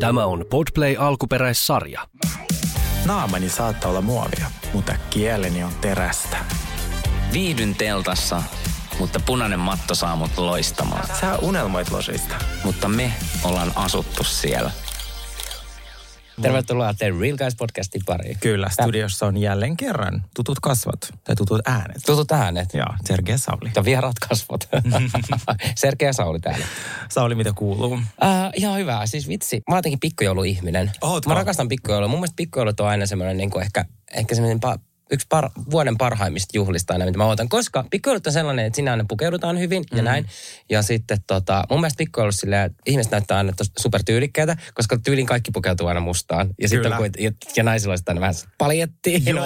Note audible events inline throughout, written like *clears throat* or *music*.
Tämä on Podplay alkuperäissarja. Naamani saattaa olla muovia, mutta kieleni on terästä. Viihdyn teltassa, mutta punainen matto saa mut loistamaan. Sä unelmoit losista. Mutta me ollaan asuttu siellä. Tervetuloa The Real Guys podcastin pariin. Kyllä, studiossa on jälleen kerran tutut kasvot tai tutut äänet. Tutut äänet. Joo, Sergei Sauli. *laughs* Ja vieraat kasvot. Sergei Sauli täällä. Sauli, mitä kuuluu? Uh, ihan hyvä. Siis vitsi, mä oon jotenkin pikkujouluihminen. Ootko? Mä rakastan pikkujoulua. Mun mielestä pikkujoulut on aina semmoinen niin ehkä, ehkä semmoinen pa- yksi par, vuoden parhaimmista juhlista aina, mitä mä otan. Koska pikkujoulut on sellainen, että sinä aina pukeudutaan hyvin ja näin. Ja sitten tota, mun mielestä pikkujoulut silleen, että ihmiset näyttää aina tosi supertyylikkäitä, koska tyylin kaikki pukeutuu aina mustaan. Ja sitten on ja, ja naisilla on aina vähän paljettiin. No,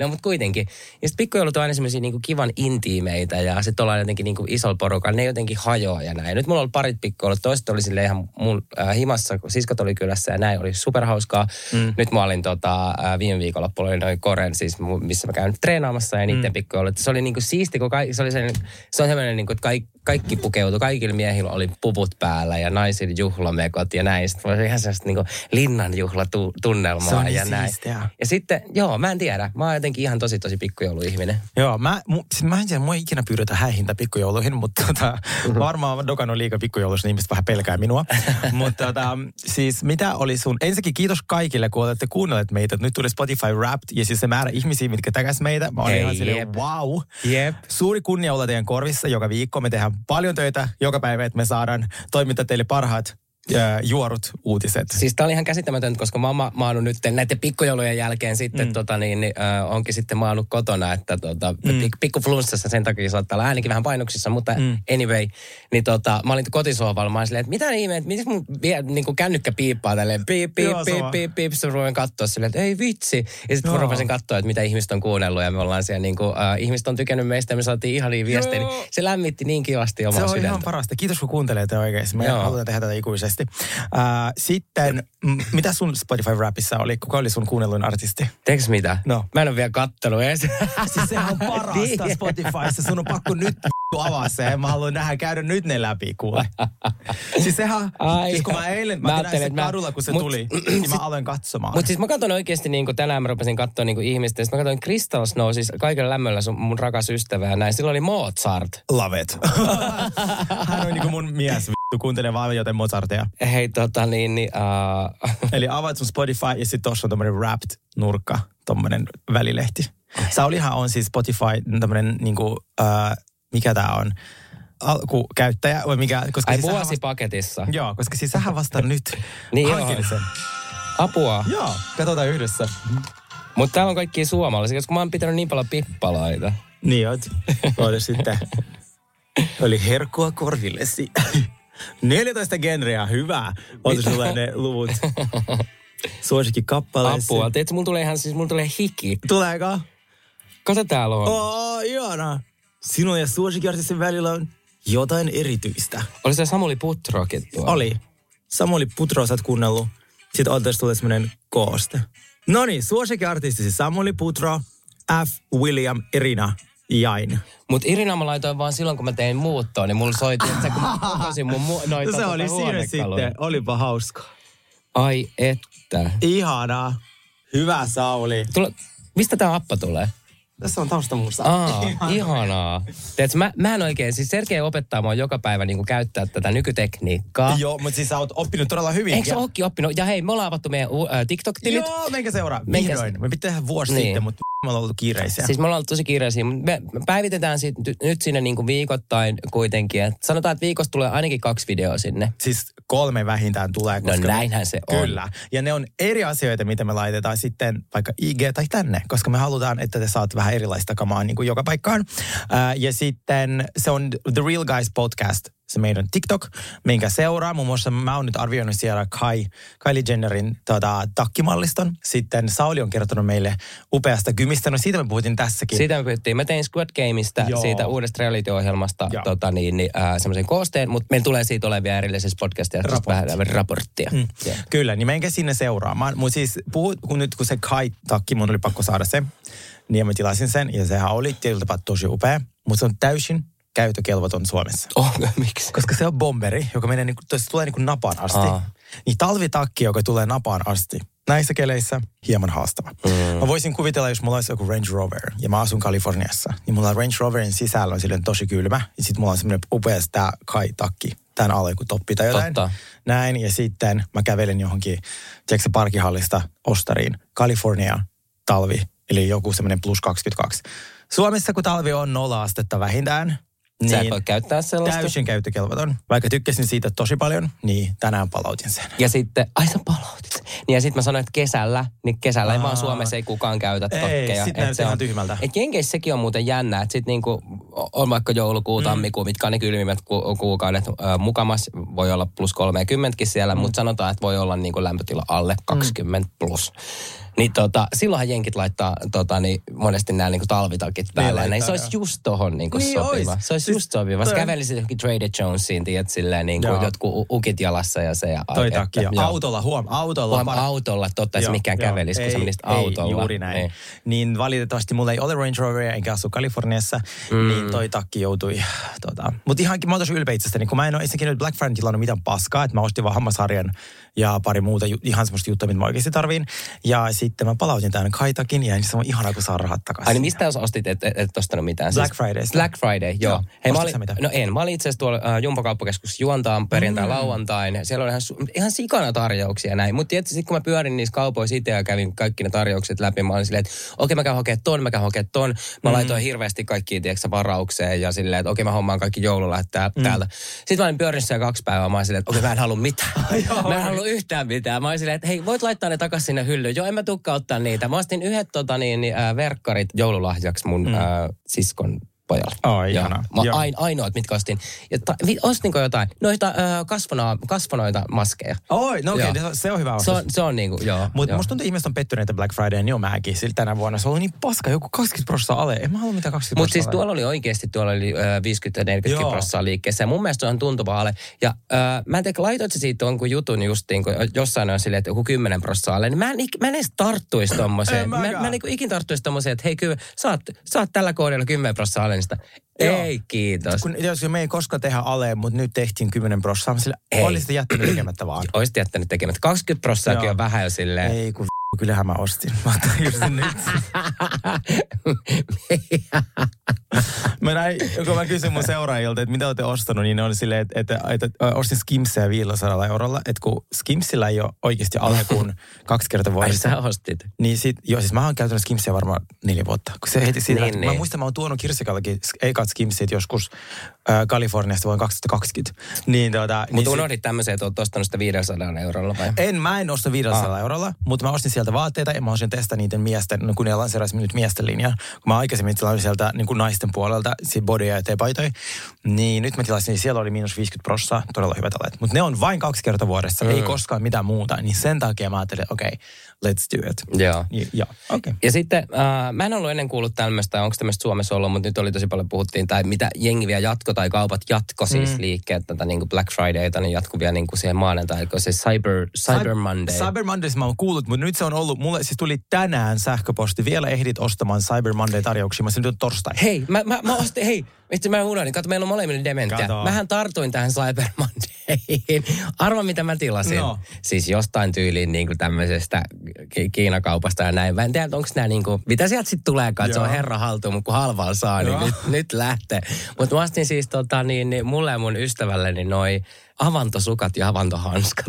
no mutta kuitenkin. Ja sitten pikkujoulut on aina semmoisia niinku kivan intiimeitä ja sitten ollaan jotenkin niinku isolla porukalla. Ne jotenkin hajoaa ja näin. Nyt mulla on parit pikkujoulut. Toiset oli sille ihan mun äh, himassa, kun siskot oli kylässä ja näin. Oli superhauskaa. Mm. Nyt mä olin tota, äh, viime viikonloppuna oli noin Koren, siis mu- missä mä käyn treenaamassa ja niiden mm. pikkujoulut. Se oli niinku siisti, kun kaikki, se, oli sen, se on semmoinen, niinku, että kaikki, kaikki pukeutui. Kaikilla miehillä oli puvut päällä ja naisilla juhlamekot ja näin. Sitten oli ihan sellaista niinku linnan juhlatunnelmaa Se on niin ja näin. siistiä. Ja sitten, joo, mä en tiedä. Mä oon jotenkin ihan tosi, tosi pikkujouluihminen. Joo, mä, mu, siis mä en tiedä, mua ei ikinä pyydetä häihintä pikkujouluihin, mutta tota, Mhm. varmaan mä dokannut liikaa pikkujoulussa, niin ihmiset vähän pelkää minua. *laughs* mutta tota, siis mitä oli sun, ensinnäkin kiitos kaikille, kun olette kuunnelleet meitä. Nyt tuli Spotify Wrapped ja siis se määrä ihmisiä, mitkä täkäs meitä. Mä olin Hei, ihan silleen, jep. wow. Jep. Suuri kunnia olla teidän korvissa joka viikko. Me tehdään paljon töitä joka päivä, että me saadaan toimittaa teille parhaat äh, juorut uutiset. Siis tää oli ihan käsittämätöntä, koska mä oon ma- maannut nyt näiden pikkujoulujen jälkeen sitten, mm. tota, niin, niin, äh, onkin sitten maannut kotona, että tota, mm. pik- pikkuflunssassa sen takia saattaa olla äänikin vähän painoksissa, mutta mm. anyway, niin tota, mä olin kotisohvalla, mä olin silleen, että mitä ihme, että miten mun vie, niin kuin kännykkä piippaa tälleen, piip, piip, piip, sama. piip, piip, sitten katsoa silleen, että ei vitsi. Ja sitten Joo. rupesin katsoa, että mitä ihmiset on kuunnellut ja me ollaan siellä, niin kuin, äh, ihmiset on tykännyt meistä ja me saatiin ihania viestejä, niin se lämmitti niin kivasti omaa Se on sydäntä. ihan parasta. Kiitos kun kuuntelette oikeasti. Me halutaan tehdä tätä ikuisesti. Uh, sitten, m- mitä sun Spotify Rapissa oli? Kuka oli sun kuunnelluin artisti? Tiedätkö mitä? No. Mä en ole vielä kattonut edes. *laughs* Siis sehän on parasta Niin. Spotifyssa. Sun on pakko nyt *laughs* avaa se. Mä haluan nähdä käydä nyt ne läpi, kuule. *laughs* Siis sehän, Ai, siis kun mä eilen, mä, mä ajattelin, sen kadulla, kun se mut- tuli, *clears throat* niin mä aloin katsomaan. Mutta siis mä katson oikeasti, niin kuin tänään mä rupesin katsoa niin kuin ihmistä. ja mä katsoin Crystal Snow, siis kaikella lämmöllä sun, mun rakas ystävä ja näin. Silloin oli Mozart. Love it. Hän on niinku mun mies, vittu, kuuntelee vaan joten Mozartia. Hei tota niin, niin uh, Eli avaat sun Spotify ja sitten tossa on tommonen wrapped nurkka, tommonen välilehti. Saulihan on siis Spotify tämmönen niinku, äh, mikä tää on, alkukäyttäjä, vai mikä, koska ai siis vuosi paketissa. Vasta, joo, koska siis sähän vasta nyt *laughs* Niin hankin sen. Apua. Joo, katsotaan yhdessä. Mutta täällä on kaikki suomalaisia, koska mä oon pitänyt niin paljon pippalaita. Niin oot. Oota sitten. Oli herkkua korvillesi. *laughs* 14 genreä, hyvä. Oota sulle ne luvut. Suosikin kappaleesi. Apua. Tiedätkö, mulla tulee ihan siis, mulla tulee hiki. Tuleeko? Kato täällä on. Oo, oh, ihana. Sinun ja suosikkiartistin välillä on jotain erityistä. Oli se Samuli Putrokin tuolla. Oli. Samuli Putro, sä oot kuunnellut. Sitten oltaisi tulee semmoinen kooste. No niin, suosikkiartistisi Samuli Putro, F. William, Irina, Jain. Mut Irina mä laitoin vaan silloin, kun mä tein muuttoa, niin mulla soitti, että kun mä kokosin mun mu- *laughs* noita No se oli tota siinä huonekaluja. sitten. Olipa hauska. Ai että. Ihanaa. Hyvä Sauli. Tule, mistä tää appa tulee? Tässä on taustamusa. Aa, *laughs* ihanaa. Tiedätkö, mä, mä en oikein, siis Sergei opettaa mua joka päivä niin käyttää tätä nykytekniikkaa. Joo, mutta siis sä oot oppinut todella hyvin. Eikö Ja- oppinut? Ja hei, me ollaan avattu meidän uh, TikTok-tilit. Joo, menkää seuraa. Menkää- Vihdoin. Me pitää tehdä vuosi Niin. sitten, mutta me ollaan ollut kiireisiä. Siis me ollaan ollut tosi kiireisiä, mutta me päivitetään sit, nyt- sinne niin kuin viikoittain kuitenkin. Et sanotaan, että viikossa tulee ainakin kaksi videoa sinne. Siis kolme vähintään tulee. No näinhän se on. Kyllä. Ja ne on eri asioita, mitä me laitetaan sitten vaikka IG tai tänne, koska me halutaan, että te saat vähän erilaista kamaa niin kuin joka paikkaan. Ja sitten se on The Real Guys podcast, se meidän TikTok, minkä seuraa. Muun muassa mä oon nyt arvioinut siellä Kai, Kylie Jennerin tota, takkimalliston. Sitten Sauli on kertonut meille upeasta gymistä. No siitä me puhuttiin tässäkin. Siitä me puhuttiin. Mä tein Squid Gameista, Joo. siitä uudesta reality-ohjelmasta, tota niin, niin, äh, semmoisen koosteen, mutta meillä tulee siitä olevia erillisessä podcastia, Raportti. vähän raporttia. Mm. Yeah. Kyllä, niin menkää sinne seuraamaan. Mutta siis puhu, kun nyt kun se Kai-takki, mun oli pakko saada se, niin mä tilasin sen. Ja sehän oli tietyllä tapaa tosi upea. Mutta se on täysin käytökelvoton Suomessa. Oh, *laughs* miksi? Koska se on bomberi, joka menee niinku, se tulee niinku napaan asti. Aa. Niin talvitakki, joka tulee napaan asti. Näissä keleissä hieman haastava. Mm. Mä voisin kuvitella, jos mulla olisi joku Range Rover ja mä asun Kaliforniassa, niin mulla Range Roverin sisällä on silleen tosi kylmä. Ja sitten mulla on semmoinen upea tää kai-takki tämän alle joku toppi tai jotain. Totta. Näin, ja sitten mä kävelen johonkin, tiedätkö, parkihallista Ostariin, Kalifornia, talvi, eli joku semmoinen plus 22. Suomessa, kun talvi on nolla astetta vähintään, Sä et niin voi käyttää sellaista. täysin käyttökelvoton. Vaikka tykkäsin siitä tosi paljon, niin tänään palautin sen. Ja sitten, ai sä palautit sen. Niin ja sitten mä sanoin, että kesällä, niin kesällä ei Aa. vaan Suomessa ei kukaan käytä Ei, tokkeja. sit Et näyttää se ihan on- tyhmältä. Et Jenkeissä sekin on muuten jännä, että sit niinku on vaikka joulukuu, Mm. tammikuu, mitkä on ne kylmimmät ku- kuukaudet. Mukamas voi olla plus 30 siellä, mm. mutta sanotaan, että voi olla niinku lämpötila alle 20 plus. Niin tota, silloinhan jenkit laittaa tota, niin monesti nämä niinku talvitakit päälle. Niin, niin se laittaa, olisi just tohon niinku Niin sopiva. ois. Se olisi Siis just sopiva. Sä toi- kävelisit johonkin Trader Jonesiin, tiedät, silleen niinku Joo. jotkut ukit jalassa ja se. Ja, Toi että-. Ja joo. autolla, huom, autolla. Huom, autolla, totta, että se mikään kävelisi, kun sä menisit ei, autolla. juuri näin. Niin. Niin. niin valitettavasti mulla ei ole Range Roveria enkä asu Kaliforniassa, mm. niin toi takki joutui. Tota. Mutta ihankin mä oon tosi ylpeä itsestäni, kun mä en ole ensinnäkin nyt Black Friday tilannut mitään paskaa, että mä ostin vaan hammasharjan ja pari muuta ihan semmoista juttua, mitä mä oikeasti tarviin. Ja sitten mä palautin tämän kaitakin ja se on ihanaa, kun saa rahat takaisin. Ai niin mistä jos ostit, et, et, et ostanut mitään? Siis Black Fridaysta. Black Friday, joo. Joo. Hei, mä olin, sä mitään? no en, mä olin itse asiassa tuolla äh, Jumbo-kauppakeskus juontaan perjantai, mm. lauantain. Siellä oli ihan, ihan sikana tarjouksia näin. Mutta tietysti sit, kun mä pyörin niissä kaupoissa itse ja kävin kaikki ne tarjoukset läpi, mä olin silleen, että okei mä käyn hakemaan ton, mä käyn hakemaan ton. Mä mm. laitoin hirveästi kaikkia, tiedätkö, varaukseen ja silleen, että okei mä hommaan kaikki joululähet tää, mm. täältä. Sitten mä olin pyörinyt siellä kaksi päivää, mä olin silleen, että okei mä en halua mitään. *laughs* mä en halua yhtään mitään. Mä olin silleen, että hei voit laittaa ne takaisin sinne hyllyyn. Joo, en mä tukka ottaa niitä. Mä ostin yhdet tota, niin, äh, verkkarit joululahjaksi mun mm. äh, siskon pojalle. Ai, Ja ihanaa. Mä Joo. ain, ainoat, mitkä ostin. Ja ta, ostinko jotain? Noita äh, kasvona, kasvonoita maskeja. Oi, no okei, Joo. okay, se on hyvä Se ostos. on, se on niinku, joo. Mutta joo. musta tuntuu, että ihmiset on pettyneitä Black Friday, niin on mäkin. Sillä tänä vuonna se oli niin paska, joku 20 prosenttia ale. En mä halua mitään 20 Mutta siis tuolla oli oikeasti, tuolla oli äh, 50-40 Joo. prosenttia liikkeessä. Ja mun mielestä se on tuntuva ale. Ja äh, mä en tiedä, laitoit sä siitä jonkun jutun justiin, kun jossain on silleen, että joku 10 prosenttia ale. Niin mä en, mä en edes tarttuisi *clears throat* tommoseen. En mä, mäkään. mä en niinku ikin tarttuisi tommoseen, että hei kyllä, saat, saat tällä koodilla 10 prosenttia alennusta. Joo. Ei, kiitos. kun, jos me ei koskaan tehdä ale, mutta nyt tehtiin 10 prosenttia, sillä Ei. olisit jättänyt tekemättä vaan. Olisit jättänyt tekemättä. 20 prosenttia on vähän jo silleen. Ei kun kyllähän mä ostin. Mä otan just nyt. *laughs* mä näin, kun mä kysyin mun seuraajilta, että mitä olette ostanut, niin ne oli silleen, että, että, että, ostin Skimsia 500 eurolla. Että kun Skimsillä ei ole oikeasti alle kuin *laughs* kaksi kertaa Ai vuodessa. sä ostit. Niin sit, joo, siis mä oon käytänyt skimsiä varmaan neljä vuotta. Kun se heti siinä, Niin, niin, mä muistan, mä oon tuonut Kirsikallakin ekat skimsit joskus äh, Kaliforniasta vuonna 2020. Niin, tota, Mutta niin unohdit tämmöisen, että oot ostanut sitä 500 eurolla vai? en, mä en osta 500 Ah. eurolla, mutta mä ostin sieltä vaatteita ja mä osin testaa niiden miesten, no kun ne lanseerasi nyt miesten linjaa. Kun mä aikaisemmin tilasin sieltä niin kuin naisten puolelta sit bodya ja teepaitoja, niin nyt mä tilasin, niin siellä oli miinus 50 prossaa, todella hyvät alet. Mutta ne on vain kaksi kertaa vuodessa, mm. ei koskaan mitään muuta. Niin sen takia mä ajattelin, okei, okay, let's do it. Joo. Ja, ja. Okay. Ja sitten, äh, mä en ollut ennen kuullut tämmöistä, onko tämmöistä Suomessa ollut, mutta nyt oli tosi paljon puhuttiin, tai mitä jengi vielä jatko tai kaupat jatko siis mm. liikkeet, tätä niin kuin Black Fridayta, niin jatkuvia niin kuin siihen maanantai, se Cyber, Cyber Monday. Cyber Mondays mä oon kuullut, mutta nyt se on ollut, mulle siis tuli tänään sähköposti, vielä ehdit ostamaan Cyber Monday tarjouksia, mä sen nyt torstai. Hei, mä, mä, mä ostin, hei, vitsi mä unohdin, kato meillä on molemmille dementia. Kato. Mähän tartuin tähän Cyber Mondayin. Arva mitä mä tilasin. No. Siis jostain tyyliin niin kuin tämmöisestä Ki- Kiinakaupasta ja näin. Mä en tiedä, onko nämä niin kuin, mitä sieltä sitten tulee, että se on herra haltuun, mutta kun halvalla saa, niin nyt, nyt lähtee. Mutta mä ostin siis tota, niin, niin, mulle ja mun ystävälleni noi avantosukat ja avantohanskat.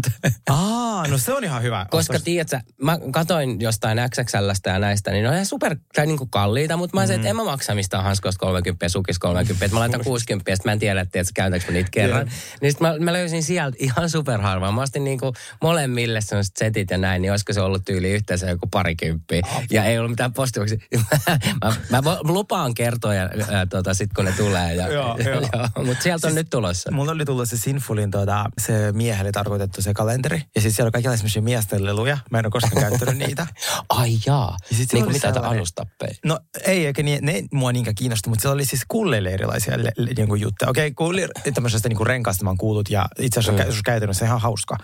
Aa, no se on ihan hyvä. Koska ostos. tiedätkö, mä katoin jostain XXLstä ja näistä, niin ne on ihan super tai niin kuin kalliita, mutta mä Mm. että en mä maksa mistään hanskoista 30 sukista 30, että mä laitan 60 ja sit mä en tiedä, että käytänkö mä niitä kerran. Niin sit mä, mä löysin sieltä ihan super harvaa. Mä ostin niin kuin molemmille sellaiset setit ja näin, niin olisiko se ollut tyyli yhteensä joku parikymppiä. Ja ei ollut mitään postivaksi. *laughs* mä, mä, mä, lupaan kertoa ja, ää, tota, sit kun ne tulee. Ja, Joo, joo. *laughs* mutta sieltä on nyt tulossa. Mulla oli tullut se Sinfulin tuota, se miehelle tarkoitettu se kalenteri. Ja siis siellä on kaikenlaisia semmoisia miesten leluja. Mä en ole koskaan käyttänyt niitä. *laughs* Ai jaa. Ja sit Niin kuin mitä sellainen- alustappeja. No ei, eikä niin, ne mua niinkään kiinnosta, mutta siellä oli siis kulleille erilaisia le, le, niin juttuja. Okei, kulli tämmöisestä niin renkaasta mä oon kuullut ja itse asiassa mm. joskus käytänyt se ihan hauska.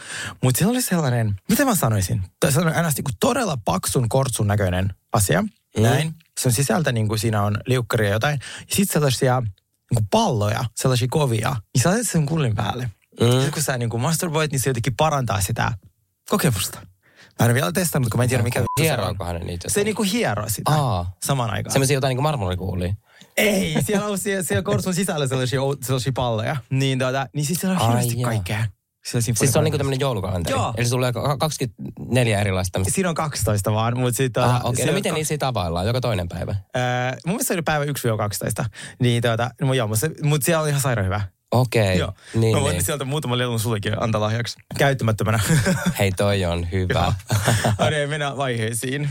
Mutta siellä oli sellainen, mitä mä sanoisin, Tai sellainen aina niin kuin todella paksun kortsun näköinen asia. Mm. Näin. Se on sisältä niin kuin siinä on liukkari ja jotain. Ja sitten sellaisia niin palloja, sellaisia kovia, niin sä laitat sen kullin päälle. Mm. Ja kun sä niin kuin masturboit, niin se jotenkin parantaa sitä kokemusta. Mä en vielä testannut, kun mä en tiedä mikä vittu se on. Hieroakohan ne niitä? Se niinku hieroo sitä Aa. saman aikaan. Semmoisia jotain niinku marmorikuulia. Ei, siellä on siellä, siellä korsun *laughs* sisällä sellaisia, sellaisia palloja. Niin, tuota, niin siis siellä on hirveästi kaikkea. Siis se on niinku tämmöinen joulukalenteri. Joo. Eli sulla on 24 erilaista. Siinä on 12 vaan, mutta sitten... Ah, okei. Okay. No miten siitä availlaan? Joka toinen päivä? Äh, mun mielestä se oli päivä 1-12. Niin, tuota, no, joo, mutta, se, mutta siellä on ihan sairaan hyvä. Okei. Joo. Niin, mä voin niin. sieltä muutaman lelun sullekin antaa lahjaksi. Käyttämättömänä. *laughs* Hei, toi on hyvä. no niin, mennään vaiheisiin.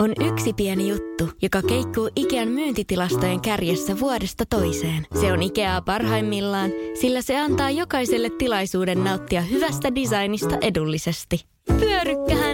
On yksi pieni juttu, joka keikkuu Ikean myyntitilastojen kärjessä vuodesta toiseen. Se on Ikeaa parhaimmillaan, sillä se antaa jokaiselle tilaisuuden nauttia hyvästä designista edullisesti. Pyörykkähän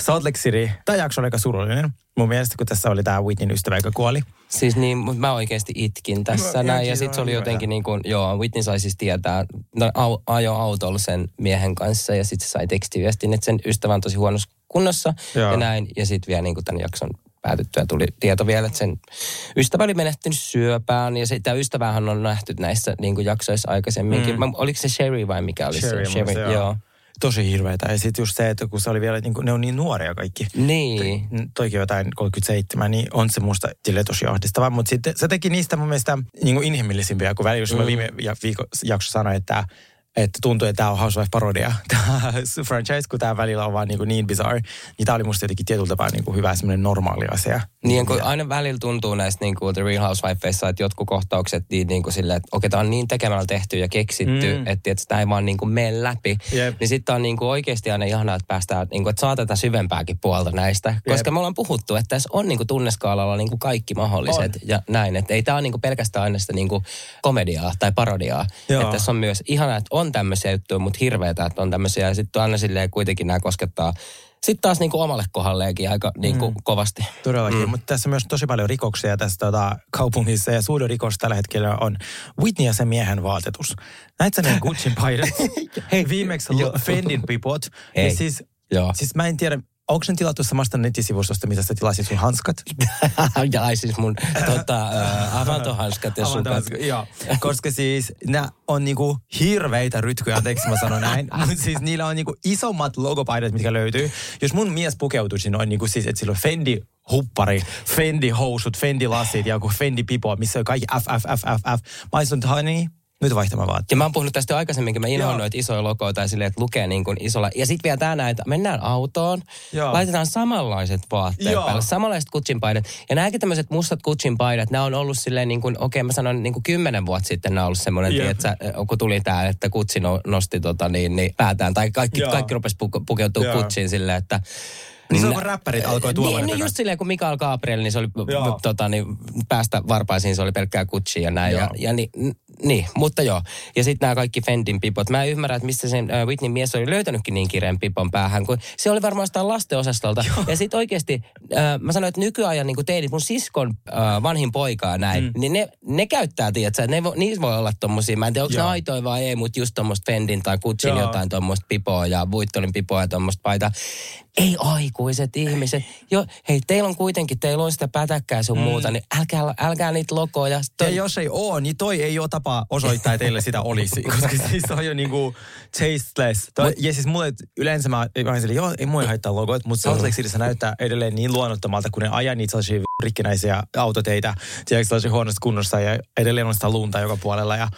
Salt Lake City. Tämä jakso oli aika surullinen. Mun mielestä, kun tässä oli tämä Whitneyn ystävä, joka kuoli. Siis niin, mutta mä oikeasti itkin tässä Mä- näin. Ja sitten se oli jotenkin niin kuin, joo, Whitney sai siis tietää, no, au, ajo autolla sen miehen kanssa ja sitten se sai tekstiviestin, että sen ystävä on tosi huonossa kunnossa Joo. ja näin. Ja sitten vielä niin kuin tämän jakson päätyttyä tuli tieto vielä, että sen ystävä oli menehtynyt syöpään ja sitä ystävähän on nähty näissä niin kuin jaksoissa aikaisemminkin. Mm. Oliko se Sherry vai mikä oli Sherry, se? mielestä, joo. joo. Tosi hirveetä. Ja sitten just se, että kun se oli vielä, niin kuin, ne on niin nuoria kaikki. Niin. toikin jotain 37, niin on se musta silleen tosi ahdistavaa. Mutta sitten se teki niistä mun mielestä niin kuin inhimillisimpiä, kun välillä, jos mä viime ja- viikon jaksossa sanoin, että että tuntuu, että tämä on Housewife-parodia, *laughs* tämä franchise, kun tämä välillä on vaan niin, niin bizarre, niin tämä oli musta jotenkin tietyllä tapaa niin kuin hyvä semmoinen normaali asia. Niin, kun aina välillä tuntuu näistä niin kuin The Real Housewifeissa, että jotkut kohtaukset niin, niin kuin silleen, että okei, tämä on niin tekemällä tehty ja keksitty, Mm. että, että sitä ei vaan niin kuin mene läpi. Jep. Niin sitten on niin kuin oikeasti aina ihanaa, että päästään, niin kuin, että saa tätä syvempääkin puolta näistä. Koska me ollaan puhuttu, että tässä on niin kuin tunneskaalalla niin kuin kaikki mahdolliset On. ja näin. Että ei tämä ole niin kuin pelkästään aina sitä niin kuin komediaa tai parodiaa. Joo. Että tässä on myös ihanaa, että on tämmöisiä juttuja, mutta hirveätä, että on tämmöisiä. Ja sitten aina silleen kuitenkin nämä koskettaa sitten taas niin kuin omalle kohdalleenkin aika niin kuin Mm. kovasti. Todellakin, mm. mutta tässä on myös tosi paljon rikoksia tässä tota, kaupungissa ja suurin rikos tällä hetkellä on Whitney ja sen miehen vaatetus. Näit sä ne Gucciin paidat? *laughs* Hei, viimeksi. Fendin pipot. Ei. Ja siis, Joo. siis mä en tiedä, onko ne tilattu samasta nettisivustosta, mitä sä tilasit sun hanskat? *laughs* ja siis mun tota, äh, avantohanskat ja sukat. Joo, *laughs* koska siis nämä on niinku hirveitä rytkyjä, anteeksi mä sanon näin. *laughs* Mutta siis niillä on niinku isommat logopaidat, mitkä löytyy. Jos mun mies pukeutuisi noin niinku siis, että sillä on Fendi huppari, Fendi housut, Fendi lasit ja joku Fendi pipo, missä on kaikki F, F, F, F, F. Mä olisin, että honey, nyt vaihtamaan vaatteet. Ja mä oon puhunut tästä jo aikaisemminkin, mä inhoan noita isoja logoja tai silleen, että lukee niin kuin isolla. Ja sitten vielä tää että mennään autoon, Joo. laitetaan samanlaiset vaatteet Joo. päälle, samanlaiset Gucciin paidat. Ja nämäkin tämmöiset mustat Gucciin paidat, nämä on ollut silleen niin kuin, okei mä sanon niin kuin kymmenen vuotta sitten nämä on ollut semmoinen, Jep. että kun tuli tää, että Gucci no, nosti tota niin, niin päätään. Tai kaikki, Joo. kaikki rupesi puke, pukeutua Joo. Gucciin silleen, että Niin se on Nä- kun räppärit alkoi tuomaan Niin, niin just silleen, kun Mikael Gabriel, niin se oli Joo. tota, niin, päästä varpaisiin, se oli pelkkää Gucci ja näin. Joo. Ja, ja ni, n- niin, mutta joo. Ja sitten nämä kaikki Fendin pipot. Mä en ymmärrä, että mistä sen äh, Whitney mies oli löytänytkin niin kireän pipon päähän, kun se oli varmaan jostain lastenosastolta. Ja sitten oikeasti, äh, mä sanoin, että nykyajan niin teidit, mun siskon äh, vanhin poika ja näin, mm. niin ne, ne käyttää, tiedätkö, ne vo, niissä voi olla tommosia, mä en tiedä, onko ne Joo. aitoja vai ei, mutta just tommoista Fendin tai Gucciin Joo. jotain tommoista pipoa ja Vuittonin pipoa ja tommoista paitaa. Ei aikuiset ihmiset. Jo, hei, teillä on kuitenkin, teillä on sitä pätäkkää ja sun mm. muuta, niin älkää, älkää niitä logoja. Ja Toi, jos ei oo, niin toi ei ole tapa osoittaa, että teille sitä olisi. *laughs* Koska siis on jo niinku tasteless. Toi, ja siis mulle yleensä mä, mä olin silleen, joo, ei mua haittaa logot, mutta Salt Lake Cityssä näyttää edelleen niin luonnottomalta, kun ne ajaa niitä sellaisia rikkinäisiä autoteitä, tiedätkö, sellaisia huonossa kunnossa ja edelleen on sitä lunta joka puolella. Ja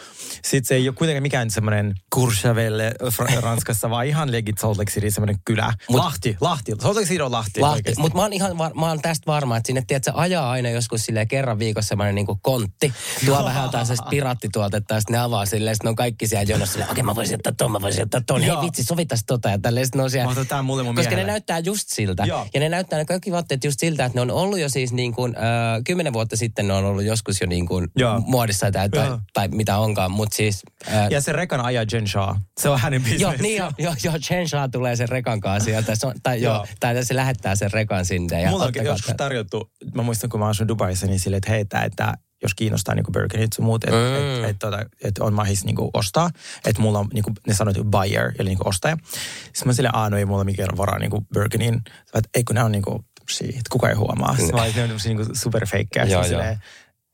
sit se ei ole kuitenkaan mikään semmoinen Courchevelle *laughs* Ranskassa, vaan ihan legit Salt Lake City, semmoinen kylä. Mut- Lahti, Lahti. Salt Lake City on Lahti. Lahti. Mutta mä oon ihan var, mä oon tästä varma, että sinne tiedät, se ajaa aina joskus silleen kerran viikossa semmoinen niinku kontti. Tuo vähän jotain sellaista *laughs* piraattituotetta ja sitten ne avaa silleen, sitten ne on kaikki siellä jonossa silleen, okei mä voisin ottaa ton, mä voisin ottaa ton. Hei vitsi, sovittaisi tota ja tälleen. Sitten ne on siellä, Mä mulle mun koska ne miehelle. näyttää just siltä. Joo. Ja ne näyttää ne kaikki vaatteet just siltä, että ne on ollut jo siis niin niin kuin, äh, kymmenen vuotta sitten ne on ollut joskus jo niin kuin Joo. muodissa tai, tai, Joo. tai, mitä onkaan, mutta siis... Äh, Ja se rekan ajaa Jen Shaw. Se on hänen bisnes. Joo, niin joo, joo, joo Chen Shah tulee sen rekan kanssa sieltä, se on, tai, joo, tai se lähettää sen rekan sinne. Ja Mulla on ottakaa joskus tarjottu, mä muistan kun mä asun Dubaissa, niin silleen, että hei, että, että jos kiinnostaa niin Birkenit sun muut, että Mm. et, et, tota, et on mahis niin ostaa. Että mulla on, niin kuin, ne sanoo, buyer, eli niin ostaja. Sitten mä silleen, aah, no ei mulla mikään varaa niin Birkenin. Että ei kun ne on niin kuin, että kuka ei huomaa. Mä olin, ne on niin kuin superfeikkejä. Joo, Sitten joo.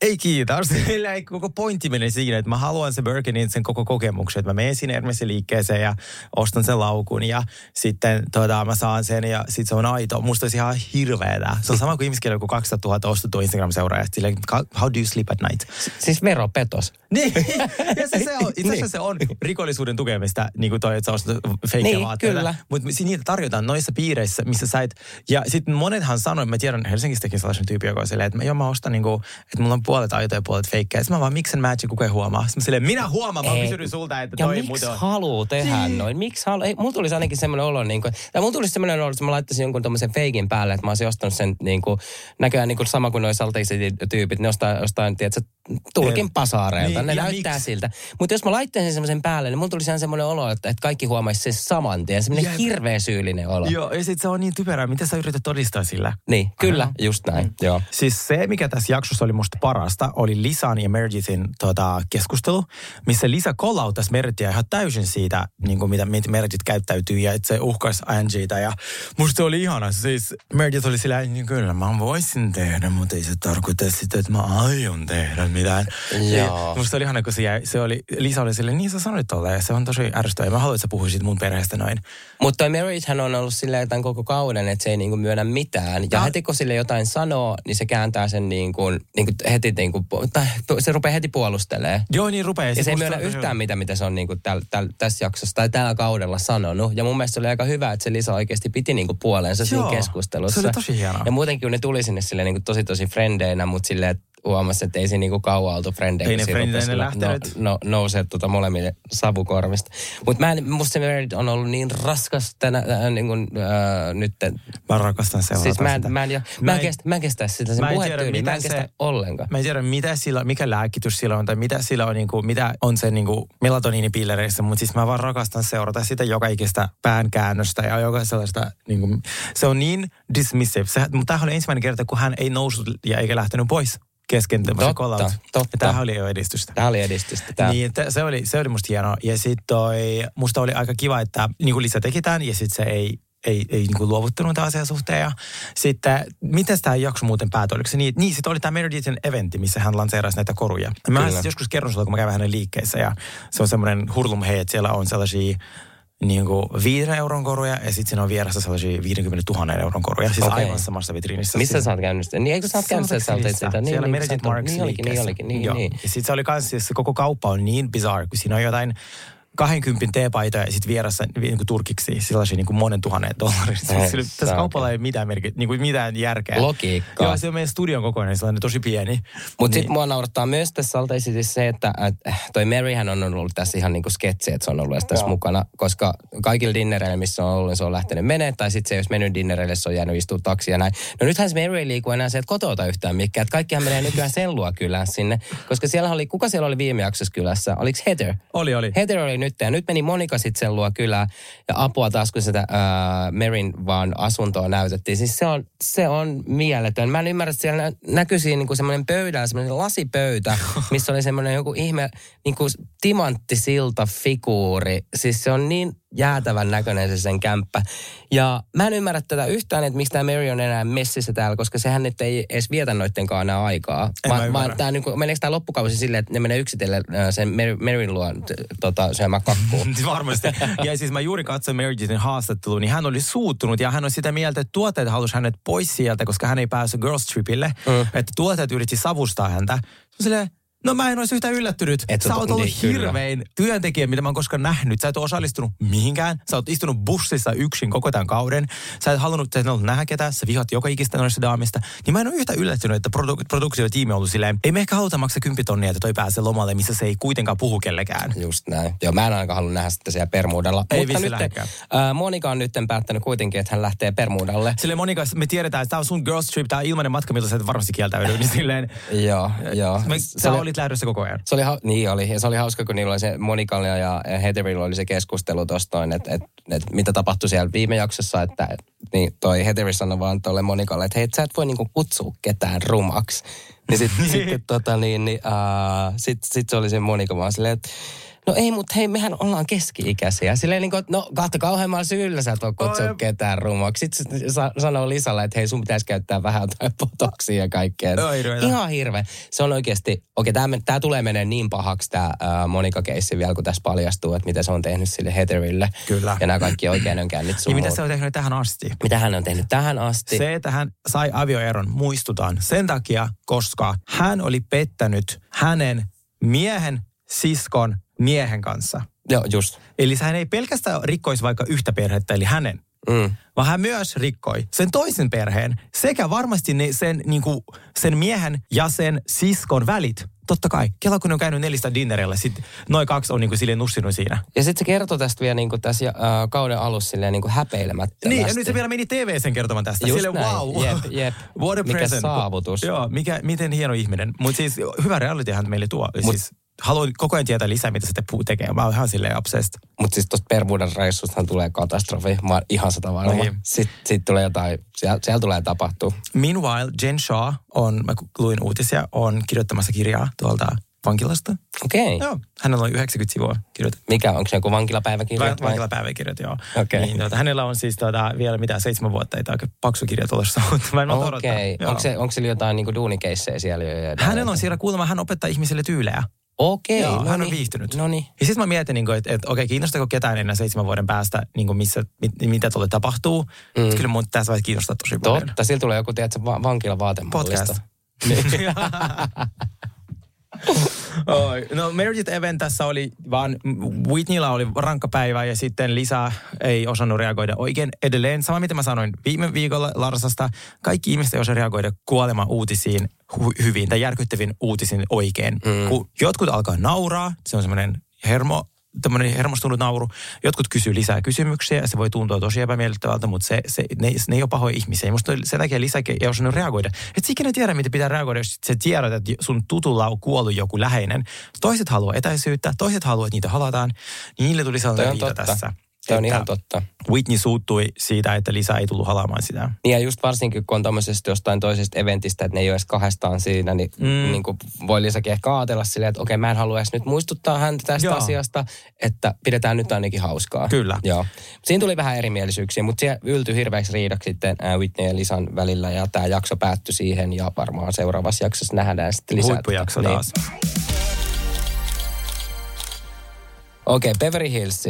Ei kiitos. *laughs* Sillä ei koko pointti menee siinä, että mä haluan se Birkenin sen koko kokemuksen. Että mä menen sinne Hermesin liikkeeseen ja ostan sen laukun ja sitten tota, mä saan sen ja sitten se on aito. Musta olisi ihan hirveetä. Se on sama kuin ihmisellä joku 200 000 ostettu Instagram-seuraajasta. Silleen, how do you sleep at night? Siis veropetos. *laughs* Niin, ja se, se on, itse asiassa se on *laughs* rikollisuuden tukemista, niin kuin toi, että sä ostat feikkejä Niin, vaatteita. Mutta niitä tarjotaan noissa piireissä, missä sä et, ja sitten monethan sanoi, mä tiedän Helsingistäkin sellaisen tyypin, joka on silleen, että mä, joo, mä ostan niin kuin, että mulla on puolet aitoja ja puolet feikkejä. Sitten mä vaan, miksen matchi, kuka ei huomaa. Sitten mä silleen, minä huomaan, mä kysynyt sulta, että Ja toi miksi muuten haluu tehdä Niin. noin? Miksi halu... Ei, mulla tulisi ainakin semmoinen olo, niin kuin, tai mulla tulisi semmoinen olo, että mä laittaisin jonkun tommosen feikin päälle, että mä olisin ostanut sen niin kuin, näköjään niin kuin sama kuin noi tyypit, ne ostaa jostain, tiedätkö, Turkin Jep. pasaareilta. Niin, ne ja näyttää miksi? siltä. Mutta jos mä laittaisin semmoisen päälle, niin mulla tulisi ihan semmoinen olo, että, että kaikki huomaisi sen saman tien. Semmoinen Jep. hirveä syyllinen olo. Joo, ja sitten se on niin typerää. Mitä sä yrität todistaa sillä? Niin, kyllä, Aha. just näin. Joo. Siis se, mikä tässä jaksossa oli musta parasta, oli Lisan ja Meredithin tota, keskustelu, missä Lisa kollautasi Meredithia ihan täysin siitä, niin kuin mitä Meredith käyttäytyy ja että se uhkaisi Angieta. Ja musta se oli ihana. Siis Meredith oli sillä, niin kyllä mä voisin tehdä, mutta ei se tarkoita sitä, että mä aion tehdä mitään. Joo. Ja Musta oli ihana, kun se, jäi, se oli, Lisa oli silleen, niin sä sanoit tolle ja se on tosi ärsyttävää. Mä haluan, että sä puhuisit mun perheestä noin. Mutta Meredithhän on ollut silleen tämän koko kauden, että se ei niinku myönnä mitään. Ja Ja- heti kun sille jotain sanoo, niin se kääntää sen niinku, niinku heti, niinku, tai se rupeaa heti puolustelee. Joo, niin rupeaa. Ja se ei myönnä yhtään mitä, mitä se on niinku täl, täl, tässä jaksossa tai tällä kaudella sanonut. Ja mun mielestä se oli aika hyvä, että se Lisa oikeasti piti niinku puolensa siinä Joo, keskustelussa. se oli tosi hienoa. Ja muutenkin kun ne tuli sinne sille niinku tosi tosi frendeinä, mutta silleen, että huomasi, että ei siinä niinku kauan oltu frendejä. Ei ne rupesi lähtenyt. No, no, nousee tuota molemmille savukorvista. Mutta mä en, musta se on ollut niin raskas tänä, äh, niin kuin, äh, nyt. Mä rakastan seurata Siis mä en, sitä. mä en, jo, mä en, kestä, mä en kestä sitä, sen Mä en tiedä, puhetyyli, mä en mitä kestä se- ollenkaan. Mä en tiedä, mitä sillä, mikä lääkitys sillä on tai mitä sillä on, niin kuin, mitä on se niin kuin melatoniinipillereissä, mutta siis mä vaan rakastan seurata sitä joka ikistä päänkäännöstä ja joka sellaista, niin kuin, se on niin dismissive. Se, mutta tämähän oli ensimmäinen kerta, kun hän ei noussut ja eikä lähtenyt pois kesken Totta, tämmöisen totta. Ja tämähän oli jo edistystä. Tämä oli edistystä. Tää. Niin, että se oli, se oli musta hienoa. Ja sitten toi, musta oli aika kiva, että niin kuin Lisa teki tämän ja sitten se ei, ei, ei niin kuin luovuttanut tämän asian suhteen. Ja sitten, miten tämä jakso muuten päätyi? Oliko se niin, niin sitten oli tämä Meredithin eventti, missä hän lanseerasi näitä koruja. Mä Kyllä. sit joskus kerron sulle, kun mä käyn hänen liikkeessä ja se on semmoinen hurlum hei, että siellä on sellaisia niin kuin viiden euron koruja ja sitten siinä on vieressä sellaisia 50 000 euron koruja. Siis Okei. aivan samassa vitriinissä. Missä Siis- sä oot käynyt sitä? Niin eikö sä oot käynyt sitä, sä oot sitä? Niin, Siellä niin, Meredith Marks Niin olikin, niin olikin, niin, Joo. niin. Ja sitten se oli kans, siis se koko kauppa on niin bizarre, kun siinä on jotain 20 teepaitoja ja sitten vieressä niin kuin turkiksi sellaisia niin kuin monen tuhannen dollarin. Ei, Sillä- Tässä kaupalla ei mitään, merkit, niin kuin mitään järkeä. Logiikkaa. Joo, se on meidän studion kokoinen, sellainen tosi pieni. Mutta Niin. sitten mua naurattaa myös tässä Salt Lake Cityssä se, että että toi Maryhän on ollut tässä ihan niinku sketsi, että se on ollut tässä mukana, koska kaikilla dinnereillä, missä on ollut, niin se on lähtenyt menee, tai sitten se, jos mennyt dinnereille, se on jäänyt istua taksi ja näin. No nythän se Mary ei liiku enää sieltä kotota yhtään mikään, että kaikkihan menee nykyään sellua kylään sinne, koska siellä oli, kuka siellä oli viime jaksossa kylässä? Oliko Heather? Oli, oli. Heather oli nyt ja nyt meni Monika sitten sen luo kylään ja apua taas kun sitä ää, Merin vaan asuntoa näytettiin. Siis se on, se on mieletön. Mä en ymmärrä, että siellä nä- siinä niinku semmoinen pöydä, semmoinen lasipöytä, *laughs* missä oli semmoinen joku ihme niinku timanttisilta figuuri. Siis se on niin jäätävän näköinen se sen kämppä. Ja mä en ymmärrä tätä yhtään, että miksi tämä Mary on enää messissä täällä, koska sehän nyt ei edes vietä noittenkaan enää aikaa. En Vaan, vaan tää, niin kuin, meneekö tämä loppukausi silleen, että ne menee yksitellen äh, sen Mary, Maryn luo t- tota, syömään kakkuun? *laughs* Varmasti. Ja siis mä juuri katsoin Meredithin haastattelun, niin hän oli suuttunut ja hän on sitä mieltä, että tuotteet halusi hänet pois sieltä, koska hän ei päässyt Girls Tripille. Mm. Että tuotteet yritti savustaa häntä. Silleen, No mä en olisi yhtään yllättynyt. Et sä oot ollut niin, kyllä. hirvein työntekijä, mitä mä oon koskaan nähnyt. Sä et ole osallistunut mihinkään. Sä oot istunut bussissa yksin koko tämän kauden. Sä et halunnut, sä et ollut nähdä ketään. Sä vihat joka ikistä noista daamista. Niin mä en ole yhtään yllättynyt, että produ- produktiotiimi on ollut silleen, ei me ehkä haluta maksaa 10 tonnia, että toi pääsee lomalle, missä se ei kuitenkaan puhu kellekään. Just näin. Joo, mä en ainakaan halua nähdä sitä siellä Permuudalla. Ei Mutta nyt, äh, Monika on nyt päättänyt kuitenkin, että hän lähtee Permuudalle. Sille Monika, me tiedetään, että tämä on sun girls trip, tämä on ilmainen matka, miltä sä et varmasti kieltäydy. Niin silleen, Joo, joo. me, sä olit lähdössä koko ajan. Se oli, ha- niin oli, ja se oli hauska, kun niillä oli se Monikalla ja Heatherilla oli se keskustelu noin, että et, et, mitä tapahtui siellä viime jaksossa, että et, niin toi Heather sanoi vaan tuolle Monikalle, että hei, sä et voi niinku kutsua ketään rumaksi. Niin *laughs* sitten sit, tota, niin, niin, uh, sit, sit se oli se Monika vaan silleen, että No ei, mutta hei, mehän ollaan keski-ikäisiä. Silleen niin kuin, no kahta kauheammalla syyllä sä et voi kutsua ketään rumaksi. Sitten sa- sanoo Lisalle, että hei, sun pitäisi käyttää vähän jotain potoksia ja kaikkea. Hirveetä. Ihan hirveä. Se on oikeasti, okei, tämä tää tulee menee niin pahaksi tämä Monika-keissi vielä, kun tässä paljastuu, että mitä se on tehnyt sille Heatherille. Kyllä. Ja nämä kaikki oikeudenkäynnit sun Niin mitä se on tehnyt tähän asti? mitä hän on tehnyt tähän asti. Se, että hän sai avioeron, muistutaan sen takia, koska hän oli pettänyt hänen miehen, siskon, miehen kanssa. Joo, just. Eli hän ei pelkästään rikkoisi vaikka yhtä perhettä, eli hänen, Mm. vaan hän myös rikkoi sen toisen perheen sekä varmasti ne, sen, niin kuin, sen miehen ja sen siskon välit. Totta kai. Kela kun ne on käynyt nelistä dinnerillä, sitten noin kaksi on niin kuin silleen nussinut siinä. Ja sitten se kertoi tästä vielä niin kuin tässä äh, kauden alussa silleen niin kuin häpeilemättömästi. Niin, ja nyt se vielä meni TV sen kertomaan tästä. Just Silleen, näin. wow. Jep, jep. What a Mikä present. saavutus. Joo, mikä, miten hieno ihminen. Mutta siis hyvä realityhän meille tuo. Mut, siis, haluan koko ajan tietää lisää, mitä se te puu tekee. Mä oon ihan silleen obsessed. Mutta siis tuosta Permuudan reissustahan tulee katastrofi. Mä oon ihan sata varma. Niin. Sitten sit tulee jotain, siellä, siellä tulee tapahtua. Meanwhile, Jen Shaw on, mä luin uutisia, on kirjoittamassa kirjaa tuolta vankilasta. Okei. Okay. Joo, hänellä on 90 sivua kirjoitettu. Mikä, onko se joku vankilapäiväkirja? Va- vai? Vankilapäiväkirjat, joo. Okei. Niin, tuota, hänellä on siis tuota, vielä mitä seitsemän vuotta, ei tämä aika paksu kirja tulossa, *laughs* mutta mä en malta odottaa. Onko, se, onko sillä jotain niinku duunikeissejä siellä? jo- Hänellä on siellä kuulemma, hän opettaa ihmisille tyylejä. Okei. Joo, no hän on niin. viihtynyt. No niin. Ja sitten mä mietin, niin että, että okei, kiinnostako ketään enää seitsemän vuoden päästä, niin kuin missä, mit, mitä tuolle tapahtuu. Mm. Kyllä mun tässä vaiheessa kiinnostaa tosi paljon. Totta, sillä tulee joku, tiedätkö, va- vankila vaatemallista. Podcast. *laughs* Oi. No Meredith Even tässä oli vaan, Whitneyllä oli rankka päivä ja sitten Lisa ei osannut reagoida oikein edelleen. Sama mitä mä sanoin viime viikolla Larsasta, kaikki ihmiset ei osaa reagoida kuolema uutisiin hu- hyvin tai järkyttäviin uutisiin oikein. Mm. Kun jotkut alkaa nauraa, se on semmoinen hermo, tämmöinen hermostunut nauru. Jotkut kysyy lisää kysymyksiä se voi tuntua tosi epämiellyttävältä, mutta se, se, ne, ne ei ole pahoja ihmisiä. Musta sen takia lisää ei osannut reagoida. Et sä ikinä tiedä, mitä pitää reagoida, jos sä tiedät, että sun tutulla on kuollut joku läheinen. Toiset haluaa etäisyyttä, toiset haluaa, että niitä halataan. Niin niille tuli sellainen tässä. Tämä on ihan totta. Whitney suuttui siitä, että Lisa ei tullut halaamaan sitä. Niin ja just varsinkin, kun on tommosesta jostain toisesta eventistä, että ne ei ole edes kahdestaan siinä, niin, mm. niin kuin voi Lisäkin ehkä ajatella silleen, että okei, mä en halua edes nyt muistuttaa häntä tästä Joo. asiasta, että pidetään nyt ainakin hauskaa. Kyllä. Joo. Siinä tuli vähän erimielisyyksiä, mutta se yltyi hirveäksi riidaksi sitten ää, Whitney ja Lisan välillä, ja tämä jakso päättyi siihen, ja varmaan seuraavassa jaksossa nähdään sitten lisää. Huippujakso Niin. Okei, okay, Beverly Hills.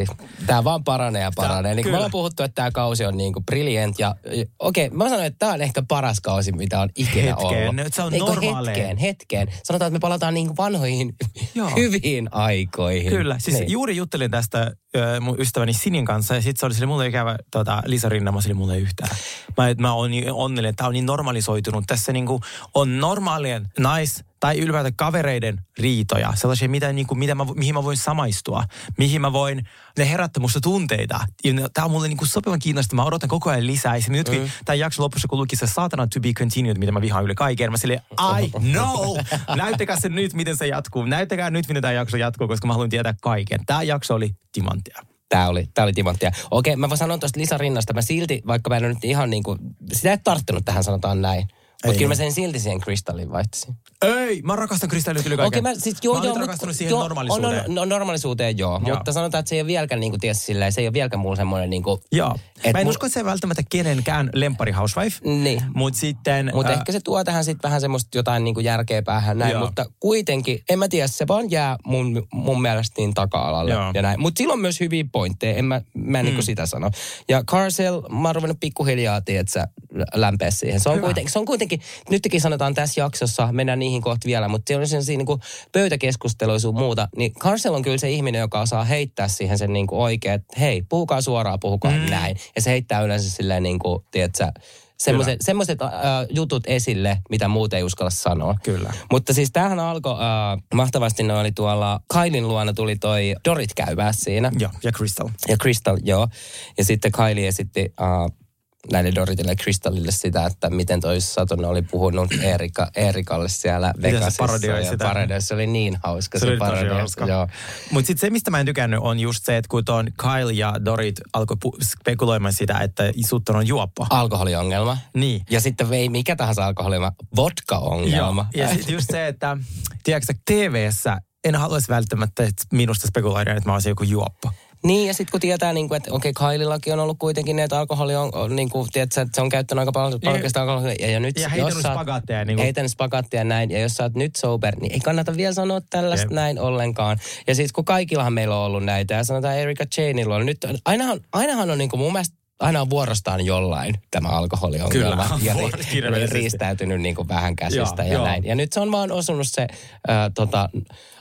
Tämä vaan paranee ja paranee. Niin me ollaan puhuttu, että tämä kausi on niin kuin brilliant. Ja okei, okay, mä sanoin, että tämä on ehkä paras kausi, mitä on ikinä Hetkeen, ollut. nyt se on normaalein. Hetkeen, hetkeen. Sanotaan, että me palataan niin kuin vanhoihin, Joo. *laughs* hyviin aikoihin. Kyllä, siis Niin. niin. juuri juttelin tästä ö, mun ystäväni Sinin kanssa ja sitten se oli sille mulle ikävä tota, Lisa Rinna, mä sille mulle yhtään. Mä, et mä oon niin onnellinen, että tää on niin normalisoitunut. Tässä niinku on normaalien nais- tai ylipäätään kavereiden riitoja, sellaisia, mitä, niinku, mitä mä, mihin mä voin samaistua, mihin mä voin, ne herättää musta tunteita. Tää on mulle niinku sopivan kiinnostavaa, mä odotan koko ajan lisää. Ja nyt mm. tämän jakson lopussa, kun luki se saatana to be continued, mitä mä vihaan yli kaiken, mä silleen, I know! Näyttäkää se nyt, miten se jatkuu. Näyttäkää nyt, miten tämä jakso jatkuu, koska mä haluan tietää kaiken. Tämä jakso oli timanttia. Tämä oli, tää oli timanttia. Okei, mä vaan sanon tuosta Lisa Rinnasta. Mä silti, vaikka mä en nyt ihan niin kuin, sitä ei tarttunut tähän, sanotaan näin. Mutta kyllä mä sen silti siihen kristallin vaihtaisin. Ei, mä rakastan Kristallia yli Okei, mä siis joo, mä joo, mut- rakastunut siihen joo, normaalisuuteen. On, on, no, normaalisuuteen joo, Joo. mutta sanotaan, että se ei ole vieläkään niin kuin, ties, silleen, se ei ole vieläkään mulla semmoinen niin kuin, Joo. Et mä en mu- usko, että se ei välttämättä kenenkään lempari housewife. Niin. Mutta sitten... Mutta äh, ehkä se tuo tähän sitten vähän semmoista jotain niin kuin järkeä päähän näin, Joo. mutta kuitenkin, en mä tiedä, se vaan jää mun, mun mielestä niin taka-alalle Joo. ja näin. Mutta sillä on myös hyviä pointteja, en mä, mä en mm. niin sitä sano. Ja Carcel, mä oon ruvennut pikkuhiljaa, tiedätkö, lämpeä siihen. Se on, se on kuitenkin jotenkin, nytkin sanotaan tässä jaksossa, mennään niihin kohta vielä, mutta siellä on sellaisia niin kuin pöytäkeskusteluja sun muuta, niin Carcel on kyllä se ihminen, joka osaa heittää siihen sen niin kuin oikein, että hei, puhukaa suoraan, puhukaa mm. näin. Ja se heittää yleensä silleen niin kuin, tiedätkö, semmoiset, semmoiset äh, jutut esille, mitä muut ei uskalla sanoa. Kyllä. Mutta siis tämähän alkoi äh, mahtavasti, ne oli tuolla Kailin luona tuli toi Dorit käyvää siinä. Joo, ja Crystal. Ja Crystal, joo. Ja sitten Kylie esitti äh, näille Doritille ja Crystalille sitä, että miten toi Saturn oli puhunut Erika, Erikalle siellä Vegasissa. parodioi ja sitä? parodioi. Se oli niin hauska Se tosi parodia. Joo. Mutta sitten se, mistä mä en tykännyt, on just se, että kun ton Kyle ja Dorit alkoi pu- spekuloimaan sitä, että Sutton on juoppo. Alkoholiongelma. Niin. Ja sitten vei mikä tahansa alkoholiongelma, vodka-ongelma. Ja sitten just se, että tiedätkö TV-ssä en haluaisi välttämättä, että minusta spekuloidaan, että mä olisin joku juoppo. Niin, ja sitten kun tietää, niin kuin, että okei, Kailillakin on ollut kuitenkin ne, että alkoholi on, on niin kuin, tiedätkö, että se on käyttänyt aika paljon, paljon sitä alkoholia. Ja, ja nyt, Ja jos heitänyt spagaatteja. Niin kuin, Heitänyt spagaattia näin, ja jos sä oot nyt sober, niin ei kannata vielä sanoa tällaista Jep. näin ollenkaan. Ja siis kun kaikillahan meillä on ollut näitä, ja sanotaan Erika Chainilla on nyt, ainahan, ainahan on niin kuin mun mielestä aina on vuorostaan jollain tämä alkoholiongelma. Kyllä, ja *laughs* ri, riistäytynyt niin kuin vähän käsistä Joo, ja joo. näin. Ja nyt se on vaan osunut se äh, tota,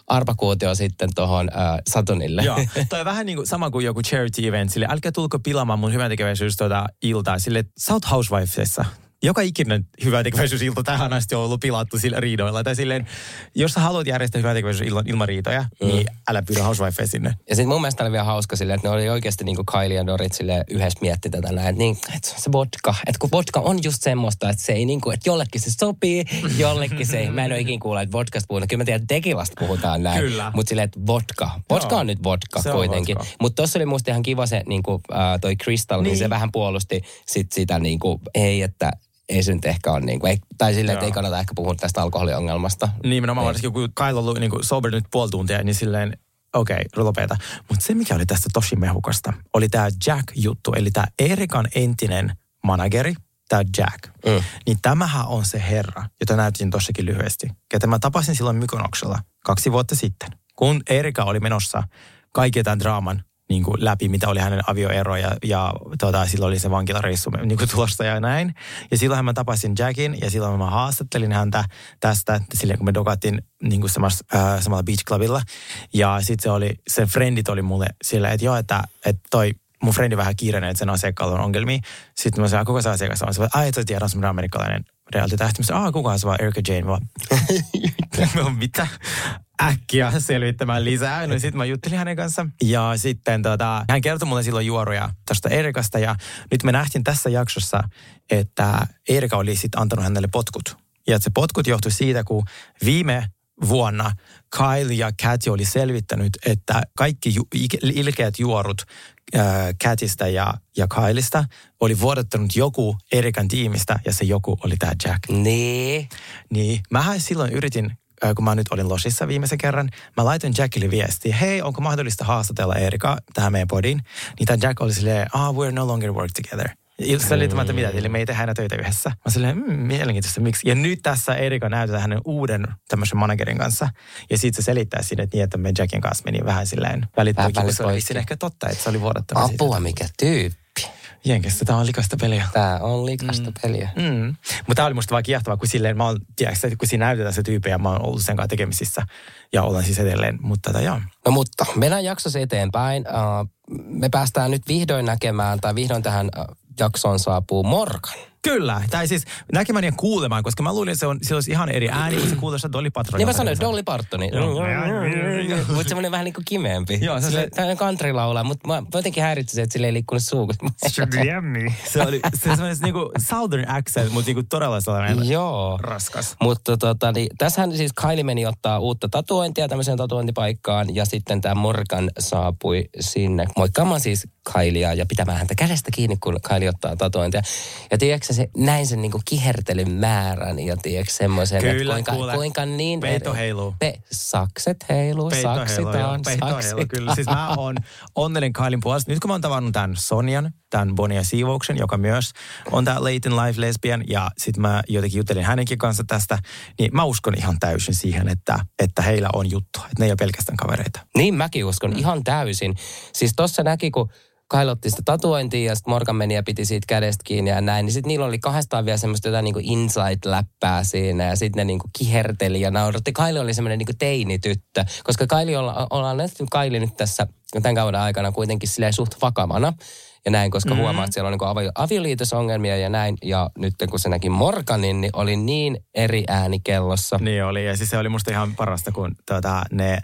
arpakuutio sitten tuohon äh, Saturnille. Joo, *laughs* toi on vähän niin kuin sama kuin joku charity event, sille älkää tulko pilaamaan mun hyväntekeväisyys tuota iltaa, sille sä oot housewifesissa. Joka ikinen hyväntekeväisyysilta tähän asti on ollut pilattu sillä riidoilla. Tai silleen, jos sä haluat järjestää hyväntekeväisyysillan ilman riitoja, mm. niin älä pyydä housewifeja sinne. Ja sitten mun mielestä oli vielä hauska silleen, että ne oli oikeasti niin kuin Kylie ja Dorit sille yhdessä mietti tätä näin, että, niin, että se vodka. Että kun vodka on just semmoista, että se ei niin kuin, että jollekin se sopii, *laughs* jollekin se ei. Mä en ole ikinä kuullut, että vodkasta puhutaan. Kyllä mä tiedän, että tekilasta puhutaan näin. Kyllä. Mutta silleen, että vodka. Vodka Joo. on nyt vodka Se kuitenkin. Mutta tuossa oli musta ihan kiva se niin kuin, äh, toi Crystal, niin Niin. se vähän puolusti sit sitä niin kuin, ei, että ei se nyt ehkä ole niin kuin, ei, tai silleen, että ei kannata ehkä puhua tästä alkoholiongelmasta. Nimenomaan varsinkin, kun Kyle on ollut niin kuin sober nyt puoli tuntia, niin silleen, okei, okay, lopeta. Mutta se, mikä oli tästä tosi mehukasta, oli tämä Jack-juttu, eli tämä Erikan entinen manageri, tämä Jack. Mm. Niin tämähän on se herra, jota näytin tossakin lyhyesti, ketä mä tapasin silloin Mykonoksella kaksi vuotta sitten. Kun Erika oli menossa kaiken tämän draaman niin kuin läpi, mitä oli hänen avioero ja, ja tota, silloin oli se vankilareissu niin kuin tulosta ja näin. Ja silloin mä tapasin Jackin ja silloin mä haastattelin häntä tästä, silleen kun me dokattiin niin kuin samassa, äh, samalla Beach Clubilla. Ja sitten se oli, sen frendit oli mulle sillä, että joo, että, että toi mun frendi vähän kiireinen, että sen asiakkaalla on ongelmia. Sitten mä sanoin, kuka se asiakas on? Se oli, ai, et sä tiedä, on semmoinen amerikkalainen reality-tähti. Mä sanoin, ah, kuka se vaan, Erica Jane. *laughs* *laughs* Mä, mitä? Äkkiä *laughs* selvittämään lisää. No sitten mä juttelin hänen kanssa. Ja sitten tota, hän kertoi mulle silloin juoruja tästä Erikasta. Ja nyt me nähtiin tässä jaksossa, että Erika oli sitten antanut hänelle potkut. Ja se potkut johtui siitä, kun viime vuonna Kyle ja Katja oli selvittänyt, että kaikki ju- ilkeät juorut äh, Katista ja, ja Kylesta oli vuodattanut joku Erikan tiimistä ja se joku oli tämä Jack. Niin. Niin, mähän silloin yritin, kun mä nyt olin losissa viimeisen kerran, mä laitoin Jackille viestiä, hei, onko mahdollista haastatella Erika tähän meidän podiin? Niin tämä Jack oli silleen, ah, we're no longer work together. Ja Selittämättä mitä, eli me ei tehdä töitä yhdessä. Mä silleen, mm, mielenkiintoista, miksi? Ja nyt tässä Erika näytetään hänen uuden tämmöisen managerin kanssa. Ja siitä se selittää sinne, että niin, että me Jackin kanssa meni vähän silleen välittömäkin, kun välit se oli ehkä totta, että se oli vuodattanut siitä. Apua, mikä tyyppi. Jenkistä, tämä on likasta peliä. Tää on likasta mm. peliä. Mm. Mutta tämä oli musta vaan kiehtovaa, kun silleen mä oon, tiedätkö, kun siinä näytetään se tyyppi ja mä oon ollut sen kanssa tekemisissä ja olen siis edelleen, mutta tätä joo. No mutta mennään jaksossa eteenpäin. Uh, me päästään nyt vihdoin näkemään, tai vihdoin tähän uh, jaksoon saapuu Morgan. Kyllä, tai siis näkemään ja kuulemaan, koska mä luulin, että se, on, se olisi ihan eri ääni, kun se kuulostaa Dolly Parton. Niin mä sanoin, Dolly Partoni. Mutta semmoinen vähän niin kuin kimeempi. Joo, se- Sille, Tämä on country laulaa, mutta mä jotenkin häiritsin, että sille ei liikkunut suu. *laughs* Se oli se semmoinen niinku southern accent, mutta niinku todella sellainen Joo. raskas. Mutta tota, niin, tässähän siis Kylie meni ottaa uutta tatuointia tämmöiseen tatuointipaikkaan ja sitten tämä Morgan saapui sinne moikkaamaan siis Kylea ja pitämään häntä kädestä kiinni, kun Kylie ottaa tatuointia. Ja tiedätkö se, näin sen niinku kihertelyn määrän ja tiedätkö semmoisen, että kuinka, kuule. kuinka niin... Peito heiluu. Pe, sakset heiluu, joo. saksitaan, heiluu, saksitaan. kyllä. Siis mä oon onnellinen Kailin puolesta. Nyt kun mä oon tavannut tämän Sonjan, tämän Bonia Siivouksen, joka myös on tämä late in life lesbian, ja sitten mä jotenkin juttelin hänenkin kanssa tästä, niin mä uskon ihan täysin siihen, että, että heillä on juttu. Että ne ei ole pelkästään kavereita. Niin mäkin uskon ihan täysin. Siis tossa näki, kun Kyle otti sitä tatuointia ja sitten Morgan meni ja piti siitä kädestä kiinni ja näin. Niin sitten niillä oli kahdestaan vielä semmoista jotain niinku insight-läppää siinä ja sitten ne niinku kiherteli ja nauratti. Kyle oli semmoinen niinku teinityttö, koska Kyle olla, ollaan nähty Kyle nyt tässä tämän kauden aikana kuitenkin suht vakavana ja näin, koska mm. huomaa, että siellä on niin avio, avioliitosongelmia ja näin. Ja nyt kun se näki Morganin, niin oli niin eri ääni kellossa. Niin oli, ja siis se oli musta ihan parasta, kun tota, ne,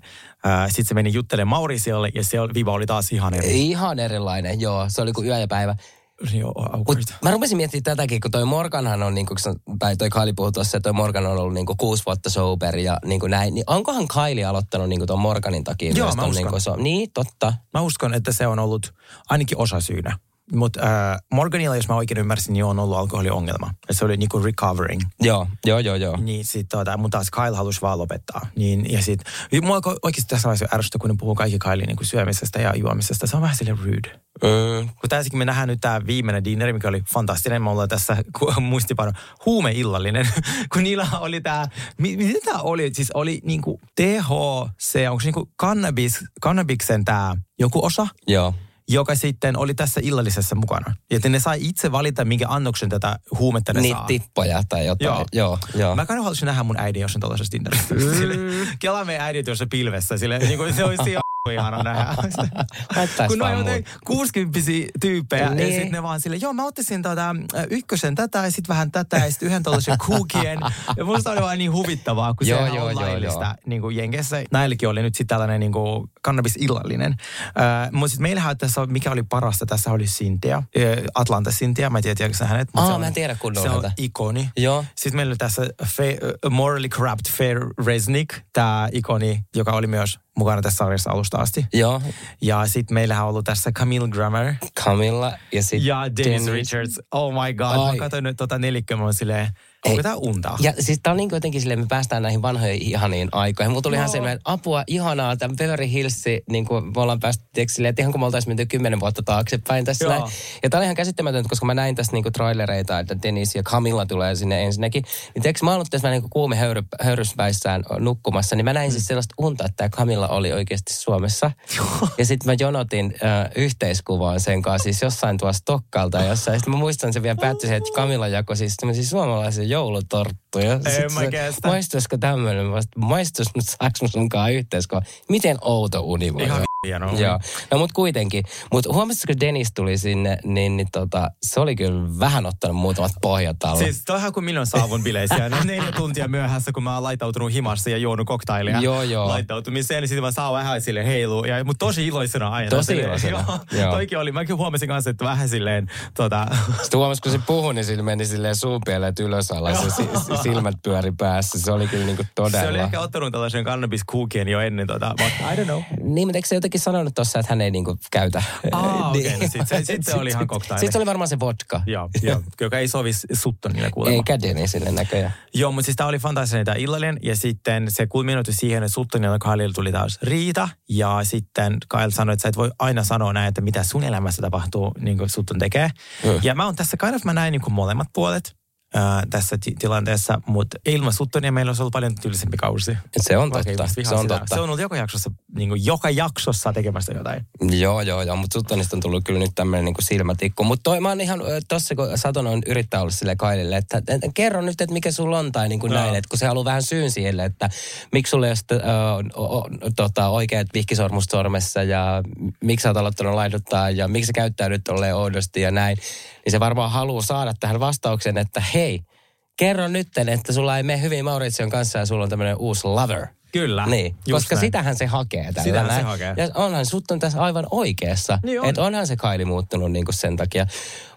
sitten se meni juttelemaan Maurisiolle, ja se viva oli taas ihan eri. Ihan erilainen, joo. Se oli kuin yö ja päivä. Joo, Mut mä rupesin miettimään tätäkin, kun toi Morganhan on, niin kuin, tai toi Kylie puhui tuossa, että toi Morgan on ollut niin kuin kuusi vuotta sober ja niin kuin näin. Niin onkohan Kylie aloittanut niin kuin tuon Morganin takia? Joo, mä ton, uskon. niin, kuin, so, niin, totta. Mä uskon, että se on ollut ainakin osa syynä. Mutta äh, Morganilla, jos mä oikein ymmärsin, niin on ollut alkoholiongelma. Ja se oli niinku recovering. Joo, joo, joo, joo. Niin sit tota, mun taas Kyle halusi vaan lopettaa. Niin, ja sit, mua alkoi oikeasti tässä vaiheessa ärsyttää, kun ne puhuu kaikki Kylie niin syömisestä ja juomisesta. Se on vähän sille rude. Mm. Kun tässäkin me nähdään nyt tämä viimeinen dinneri, mikä oli fantastinen. Me ollaan tässä muistipano huumeillallinen. *laughs* kun niillä oli tämä, miten tämä oli? Siis oli niinku THC, onko se niinku cannabis, cannabiksen tämä joku osa? Joo. Joka sitten oli tässä illallisessa mukana. Ja että ne sai itse valita, minkä annoksen tätä huumetta ne Niitä saa. tippoja tai jotain. Joo. Joo, joo. Mä kai haluaisin nähdä mun äidin jossain tuollaisessa Tinderissä. Mm. Kelaa meidän äidit tuossa pilvessä. Sille, niin kuin se olisi *laughs* ihana nähdä. *laughs* Kun ne on jotain 60 tyyppejä niin. ja sitten ne vaan sille, joo mä ottaisin tota, ykkösen tätä ja sitten vähän tätä ja sitten yhden tuollaisen kuukien. Ja musta oli vaan niin huvittavaa, kun Joo, se joo, on joo, laillista joo. niin kuin Jenkeissä. Näilläkin oli nyt sitten tällainen niin kuin kannabisillallinen. Äh, Mutta sitten meillähän tässä, mikä oli parasta, tässä oli Cynthia, ö, Atlanta Cynthia, mä en tiedä, tiedätkö sä hänet? Aa, se on- mä en tiedä kunnolla Se on ikoni. Joo. Sitten meillä oli tässä Fe, uh, Morally Corrupt Fair Resnick, tämä ikoni, joka oli myös mukana tässä sarjassa alusta asti. Joo. Ja sitten meillähän on ollut tässä Camille Grammer Camilla ja sitten ja Dennis Richards. Oh my god, Ai. mä katsoin nyt tota nelikköä, mä oon silleen, onko Ei. tää unta? Ja siis tää on niin jotenkin silleen, me päästään näihin vanhoihin ihaniin aikoihin. Mulla tuli ihan Joo. sellainen, että apua, ihanaa, tämä Beverly Hills, niin kuin me ollaan päästy, tiedätkö, silleen, että ihan kun me oltaisiin menty kymmenen vuotta taaksepäin tässä Joo. näin. Ja tää oli ihan käsittämätöntä, koska mä näin tässä niinku trailereita, että Dennis ja Camilla tulee sinne ensinnäkin. Niin tiedätkö, mä ollut tässä niin kuin kuume höyry, höyryspäissään nukkumassa, niin mä näin Mm. siis sellaista unta, että tämä Camilla oli oikeasti Suomessa. ja sitten mä jonotin äh, yhteiskuvaan sen kanssa, siis jossain tuossa Stokkalta ja jossain. Sitten mä muistan, se vielä päättyi että Camilla jakoi siis tämmöisiä joulutorttuja. Sit mä kestä. Maistuisiko tämmöinen? Maistus, mutta saaks mä sunkaan yhteiskuvaa? Miten outo uni voi Ihan olla? hieno. Joo, no mut kuitenkin. Mutta huomasitko, kun Dennis tuli sinne, niin, niin tota, se oli kyllä vähän ottanut muutamat pohjat alle. Siis toihan kuin milloin saavun bileisiä. Ne neljä tuntia myöhässä, kun mä oon laitautunut himassa ja juonut koktailia. Joo, joo. Laittautumiseen, niin sitten mä saan vähän sille heilu. Ja, mutta tosi iloisena aina. Tosi iloisena, Joo. joo. Toikin oli, mäkin huomasin kanssa, että vähän silleen, tota, Sitten huomasi, kun se puhui, niin sillä meni silleen suupieleet ylös alas ja si- *laughs* si- silmät pyöri päässä. Se oli kyllä niinku todella. se oli ehkä ottanut tällaisen kannabiskuukien jo ennen tota, mutta I don't know. Niin, mutta eikö se jotenkin sanonut tuossa, että hän ei niinku käytä? Aa, *laughs* okei, no sit se- sit se *laughs* oli ihan koktaili. Sitten se oli varmaan se vodka. Joo, joo, *laughs* joka ei sovi Suttonille kuulemma. Eikä Denisille näköjään. Joo, mutta siis tämä oli fantastinen tämä illallinen. Ja sitten se kulminoitui siihen, että Suttonilla Kylella tuli taas riita. Ja sitten Kyle sanoi, että sä et voi aina sanoa näin, että mitä sun elämässä tapahtuu, niin kuin Sutton tekee. Mm. Ja mä oon tässä, kind of, mä näin niin kuin molemmat puolet ää, tässä ti- tilanteessa. Mutta ilman Suttonia meillä olisi ollut paljon tyylisempi kausi. Se on totta. Se on sitä. totta. Se on ollut joka jaksossa, niin kuin joka jaksossa tekemässä jotain. Joo, joo, joo, mutta Suttonista on tullut kyllä nyt tämmöinen niin silmätikku. Mutta mä oon ihan tossa, kun Saton on yrittää olla sille Kailille, että, että, että kerro nyt, että mikä sulla on tai niin kuin Joo. näin, että kun se haluaa vähän syyn sille, että miksi sulla ei ole sitä, tota, oikeat vihkisormust sormessa ja miksi sä oot aloittanut laiduttaa ja miksi sä käyttäydyt tolleen oudosti ja näin, niin se varmaan haluaa saada tähän vastauksen, että hei, kerro nytten, että sulla ei mene hyvin Mauritsion kanssa ja sulla on tämmöinen uusi lover. Kyllä. Niin, koska näin. sitähän se hakee tällä Sitähän se näin. hakee. Ja onhan sut on tässä aivan oikeassa. Niin on. Että onhan se Kaili muuttunut niin kuin sen takia.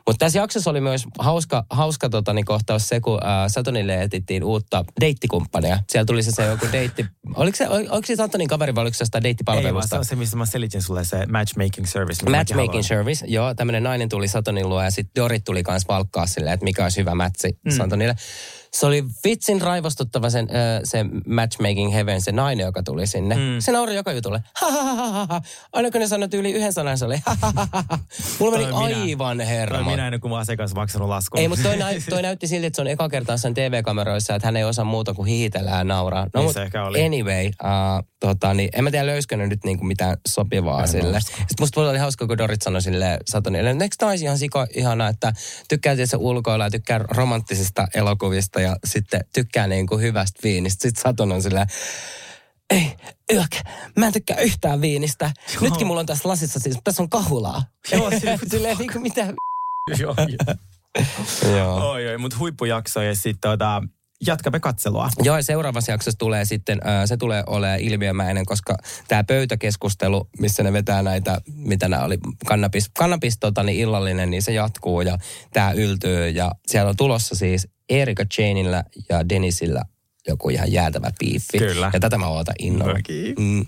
Mutta tässä jaksossa oli myös hauska, hauska tota, niin kohtaus se, kun ää, Satonille etittiin uutta deittikumppania. Siellä tuli se, se joku deitti. Oliko se, ol- oliko se Satonin kaveri vai oliko se jostain Ei, vaan se deittipalvelusta? on se, mistä mä selitin sulle se matchmaking service. Matchmaking service, joo. Tämmöinen nainen tuli Satonin luo ja sitten Dorit tuli kanssa valkkaa silleen, että mikä olisi hyvä mätsi mm. Satonille. Se oli vitsin raivostuttava sen, ö, se matchmaking heaven, se nainen, joka tuli sinne. Mm. Se nauri joka jutulle. *laughs* Aina kun ne sanoi yli yhden sanan, se oli. *laughs* Mulla meni Toi aivan Toi hermo. minä ennen kuin mä asiakas maksanut laskun. Ei, mutta toi, näy, *laughs* toi näytti siltä, että se on eka kertaa sen TV-kameroissa, että hän ei osaa muuta kuin hihitellä ja nauraa. No, Niin se ehkä oli. Anyway, uh, tota, niin, en mä tiedä löysikö ne nyt niinku mitään sopivaa En sille. usko. Sitten musta oli hauska, kun Dorit sanoi sille Satonille, eikö olisi ihan siko ihana, että tykkää tietysti ulkoilla ja tykkää romanttisista elokuvista ja sitten tykkää niinku hyvästä viinistä. Sitten Saton on silleen, ei, yök, mä en tykkää yhtään viinistä. Nytkin mulla on tässä lasissa siis, tässä on kahulaa. Joo, se- *laughs* silleen niinku mitä. *laughs* Joo, Joo. Oi, oi, mutta huippujakso ja sitten tota, jatkamme katselua. Joo, ja seuraavassa jaksossa tulee sitten, se tulee olemaan ilmiömäinen, koska tämä pöytäkeskustelu, missä ne vetää näitä, mitä nämä oli, kannabis, kannabis tota, niin illallinen, niin se jatkuu ja tämä yltyy. Ja siellä on tulossa siis Erika Chainillä ja Denisillä joku ihan jäätävä piiffi. Kyllä. Ja tätä mä ootan innolla. Mäkin. Mm.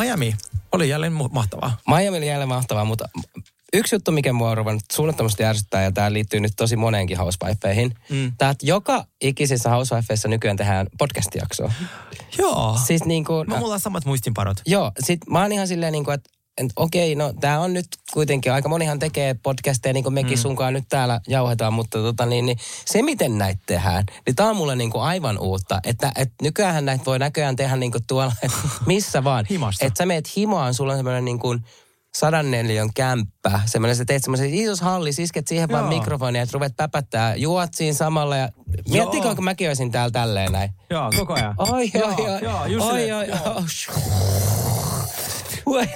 Miami oli jälleen mahtavaa. Miami oli jälleen mahtavaa, mutta yksi juttu, mikä mua on ruvennut suunnattomasti ärsyttää, ja tämä liittyy nyt tosi moneenkin housewifeihin. Mm. Tämä, että joka ikisessä housewifeissa nykyään tehdään podcast-jaksoa. Joo. Siis niin kuin, No, mulla on samat muistinpanot. Joo, sit mä oon ihan silleen niin kuin, että et okei, no tämä on nyt kuitenkin, aika monihan tekee podcasteja, niin kuin mekin mm. sunkaan nyt täällä jauhetaan, mutta tota niin, niin se miten näitä tehdään, niin tämä on mulle niin kuin aivan uutta, että et nykyään näitä voi näköjään tehdä niin kuin tuolla, et missä vaan. *laughs* Himassa. Että sä meet himoaan, sulla on semmoinen niin kuin sadan neliön kämppä, semmoinen, sä teet semmoisen isos halli, isket siihen vaan Joo. mikrofonia, että ruvet päpättää, juot siinä samalla ja miettikö, kun mäkin olisin täällä tälleen näin. Joo, koko ajan. Oi, oi, Joo, oi, joo, just oi, silleen, oi, joo. oi. Voi.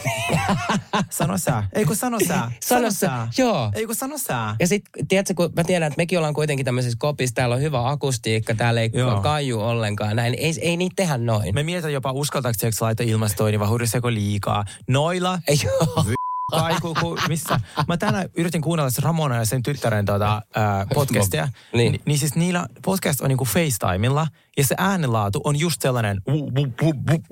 *laughs* Sano sä. Ei kun sano sä. *laughs* Sano sä, joo. Ei kun sano sä. Ja sitten, tiedätkö, kun mä tiedän, että mekin ollaan kuitenkin tämmöisessä kopissa, täällä on hyvä akustiikka, täällä ei Joo. kaiju ollenkaan, näin. Ei, ei niitä tehdä noin. Me mietin jopa uskaltaako laittaa ilmastoinnin vai huudiseko liikaa. Noilla Ei, joo. Kaiku, ku, missä. Mä tänään yritin kuunnella se Ramona ja sen tyttären tuota, ää, podcastia. *laughs* Niin. Ni, niin siis niillä podcast on niinku FaceTimella ja se äänenlaatu on just sellainen,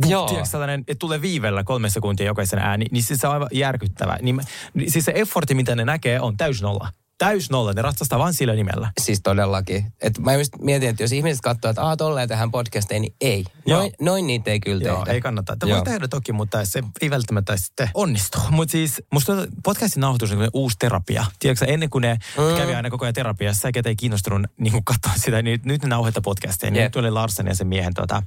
Joo. tiedätkö, sellainen, että tulee viivellä kolme sekuntia jokaisen ääni. Niin siis se on aivan järkyttävä. Niin, mä- niin siis se effortti, mitä ne näkee, on täys nolla. Täys nolla. Ne ratsastaa vain sillä nimellä. Siis todellakin. Et mä just mietin, että jos ihmiset katsoo, että aah, tolleen tehdään podcasteja, niin ei. Joo. Noin, noin niitä ei kyllä Joo, tehdä. ei kannata. Tämä voi tehdä toki, mutta se ei välttämättä sitten onnistu. *laughs* Mutta siis musta podcastin nauhoitus on uusi terapia. Tiedätkö ennen kuin ne mm. kävi aina koko ajan terapiassa, ja ketä ei kiinnostunut niin katsoa sitä, niin nyt ne nauhoittaa podcasteja. Niin Jep. nyt tuli Larsen ja sen miehen tota,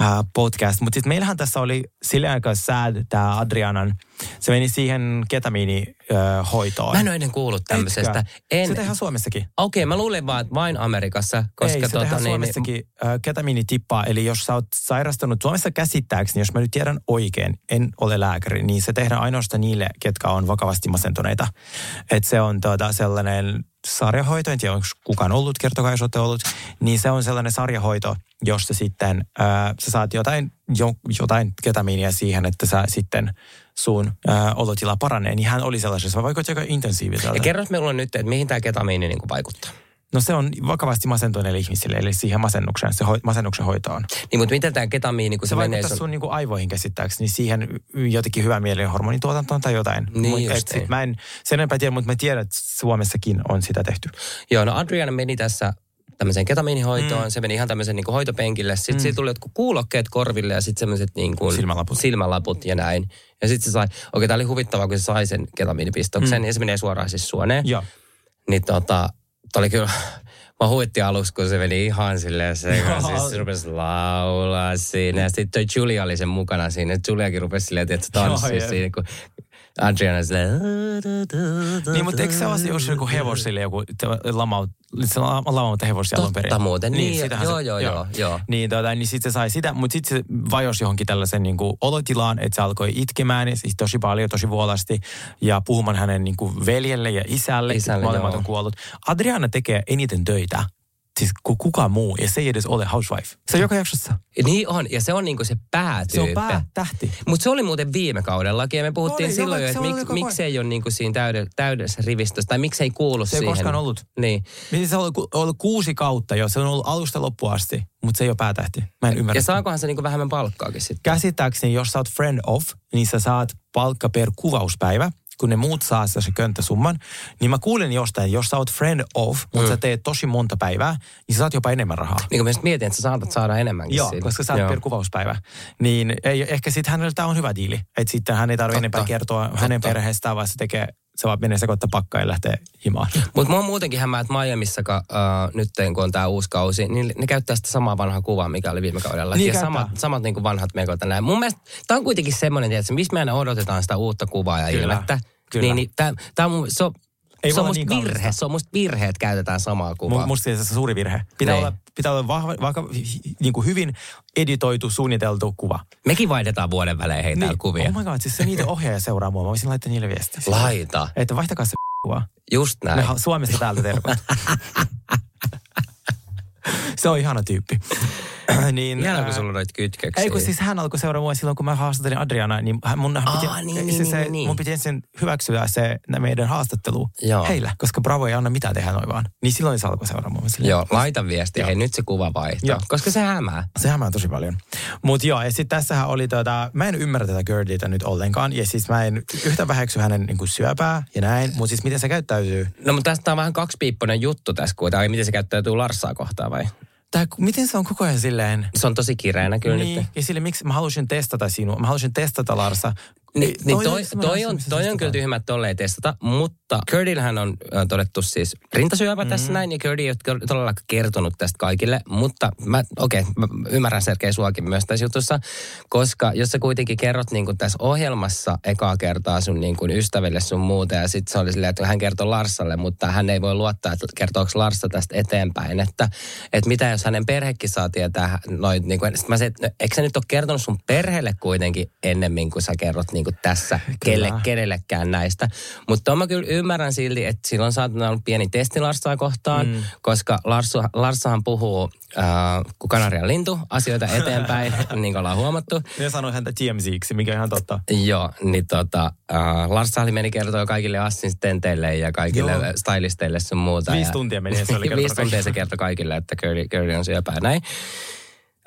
uh, podcast. Mutta sitten meillähän tässä oli sillä aika sad tämä Adrianan, se meni siihen ketamiinihoitoon. Mä en ole ennen kuullut tämmöisestä. En. Se tehdään Suomessakin. Okei, mä luulen vaan, että vain Amerikassa, koska Ei, se tota, tehdään niin, Suomessakin äh, ketamiinitippaa. Eli jos sä oot sairastunut Suomessa käsittääkseni, jos mä nyt tiedän oikein, en ole lääkäri, niin se tehdään ainoastaan niille, ketkä on vakavasti masentuneita. Että se on tuota, sellainen sarjahoito, en tiedä onko kukaan ollut, kertokaa jos olette ollut, niin se on sellainen sarjahoito, jossa sitten äh, sä saat jotain, jo, jotain ketamiinia siihen, että sä sitten sun äh, olotila paranee. Niin hän oli sellaisessa, vaikutti aika intensiiviseltä. Ja kerros minulle nyt, että mihin tämä ketamiini niin vaikuttaa. No se on vakavasti masentuneille ihmisille, eli siihen masennukseen, se hoi, masennuksen hoitoon. Niin, mutta miten tämä ketamiini, kun se, Se menee vaikuttaa sun... sun niinku aivoihin käsittääkseni siihen jotenkin hyvän mielen hormonituotantoon tai jotain. Niin Mut just et niin. mä en sen enempää tiedä, mutta mä tiedän, että Suomessakin on sitä tehty. Joo, no Adriana meni tässä tämmöiseen ketamiinihoitoon. Mm. Se meni ihan tämmöisen niin hoitopenkille. Sitten mm. siitä tuli jotkut kuulokkeet korville ja sitten semmoiset niin kuin Silmälaput. silmälaput ja näin. Ja sitten se sai, okei, tämä oli huvittavaa, kun se sai sen ketamiinipistoksen mm. ja se menee suoraan siis suoneen. Joo. Niin tota, oli kyllä, mä huitti aluksi, kun se meni ihan silleen sekaan. Joo. Siis se rupesi laulaa siinä. Ja sitten toi Julia oli sen mukana siinä. Juliakin rupesi silleen, että se tanssi siinä, kun Adriana silleen... Niin, mutta eikö se ole jos joku hevosille joku lamaut, se la- lamaut hevosia alun perin? Totta muuten, niin, sitähän joo, joo, joo, joo. Niin, tota, niin sitten se sai sitä, mutta sitten se vajosi johonkin tällaisen niin kuin olotilaan, että se alkoi itkemään ja siis tosi paljon, tosi vuolasti ja puhumaan hänen niin kuin veljelle ja isälle, Isälle, molemmat on kuollut. Adriana tekee eniten töitä siis kukaan muu, ja se ei edes ole housewife. Se on joka jaksossa. Niin on, ja se on niinku se Se päätyyppi. on päätähti. Mutta se oli muuten viime kaudellakin, ja me puhuttiin Oli, silloin jo, se että mik, miksi ei ole niinku siinä täyde, täydessä rivistössä, tai miksi ei kuulu Se ei siihen. koskaan ollut. Niin. Miten se on ollut, ollut kuusi kautta jo, se on ollut alusta loppuun asti, mutta se ei ole päätähti. Mä en ymmärrä. Ja saakohan se niinku vähemmän palkkaakin sitten? Käsittääkseni, jos sä oot friend of, niin sä saat palkka per kuvauspäivä, kun ne muut saa se könttäsumman. Niin mä kuulen jostain, jos sä oot friend of, mutta Mm. sä teet tosi monta päivää, niin sä saat jopa enemmän rahaa. Niin kuin mä mietin, että sä saatat saada enemmänkin Joo, siitä. koska sä oot Joo. per kuvauspäivä. Niin ei, ehkä sitten hänellä tämä on hyvä diili. Että sitten hän ei tarvitse enempää kertoa hänen Totta. perheestään, vaan se tekee, se vaan menee sekoittaa pakkaa ja lähtee himaan. Mutta mua muutenkin hämää, että Miamissa, uh, nyt kun on tämä uusi kausi, niin ne käyttää sitä samaa vanhaa kuvaa, mikä oli viime kaudella. Niin ja käyttää. samat, samat niin kuin vanhat mekot näin. Mun mielestä tämä on kuitenkin semmoinen, että mistä me aina odotetaan sitä uutta kuvaa ja Kyllä, ilmettä. kyllä. Niin, niin tää, tää on, se on, Ei se on musta niin virhe. Se on musta virhe, että käytetään samaa kuvaa. Mu- Musta se on suuri virhe. Pitää Niin. olla, pitää olla vahva, vahva, niin kuin hyvin editoitu, suunniteltu kuva. Mekin vaihdetaan vuoden välein heitä niin. kuvia. Oh my god, siis se niitä ohjaaja seuraa mua. Mä voisin laittaa niille viestiä. Laita. Että vaihtakaa se *laughs* kuva. Just Me näin. ha- Suomesta täältä terkut. *laughs* se on ihana tyyppi. *clears throat* niin, Ihanaa, ää, kun sulla noita kytköksiä. Ei kun siis hän alkoi seuraa mua silloin, kun mä haastattelin Adriana, niin mun, hän piti, Aa, niin, se, niin, se, niin, niin. mun piti ensin hyväksyä se meidän haastattelu Joo. heillä, koska Bravo ei anna mitään tehdä noin vaan. Niin silloin se alkoi seuraa mua. Mä silleen, Joo, laita viestiä. Hei, nyt se kuva vaihtaa. Joo. Koska se hämää. Se hämää tosi paljon. Mutta joo, ja sitten tässähän oli tota, mä en ymmärrä tätä Gerditä nyt ollenkaan, ja siis mä en yhtä väheksy hänen niin kuin syöpää ja näin, mutta siis miten se käyttäytyy? No mutta tästä on vähän kaksipiipponen juttu tässä kuitenkin. Miten se käyttäytyy Larsaa kohtaan vai? Tää, miten se on koko ajan silleen? Se on tosi kireänä kyllä niin, nyt. ja sille miksi mä halusin testata sinua, mä halusin testata Larsa. Niin, niin toi, semmoinen toi, asia, on, toi on testataan. kyllä tyhmä, tolleen testata, mutta Kurdillähän on todettu siis rintasyöpä mm. tässä näin, ja Kurdi ei ole todella kertonut tästä kaikille, mutta mä, okei, okay, mä ymmärrän Sergei suakin myös tässä jutussa, koska jos sä kuitenkin kerrot niin kuin tässä ohjelmassa ekaa kertaa sun niin kuin ystäville sun muuta, ja sitten se oli silleen, että hän kertoo Larsalle, mutta hän ei voi luottaa, että kertooko Larsa tästä eteenpäin, että, että mitä jos hänen perhekin saa tietää noit, niin kuin, sit mä se, että no, eikö sä nyt ole kertonut sun perheelle kuitenkin ennemmin, kuin sä kerrot niin kuin tässä kelle, kenellekään näistä. Mutta mä kyllä ymmärrän silti, että silloin saattaa olla pieni testi Larsaa kohtaan, mm. koska Larsu, Larssahan puhuu äh, kuin Kanarian lintu asioita eteenpäin, *laughs* niin kuin ollaan huomattu. Ja sanoin häntä TMZiksi, mikä on ihan totta. Joo, niin tota, äh, Lars Sahli meni kertoo kaikille assistenteille ja kaikille Joo. Stylisteille sun muuta. Viisi tuntia meni se oli *laughs* Viisi tuntia se kertoi kaikille, että Curry, Curry on syöpää näin.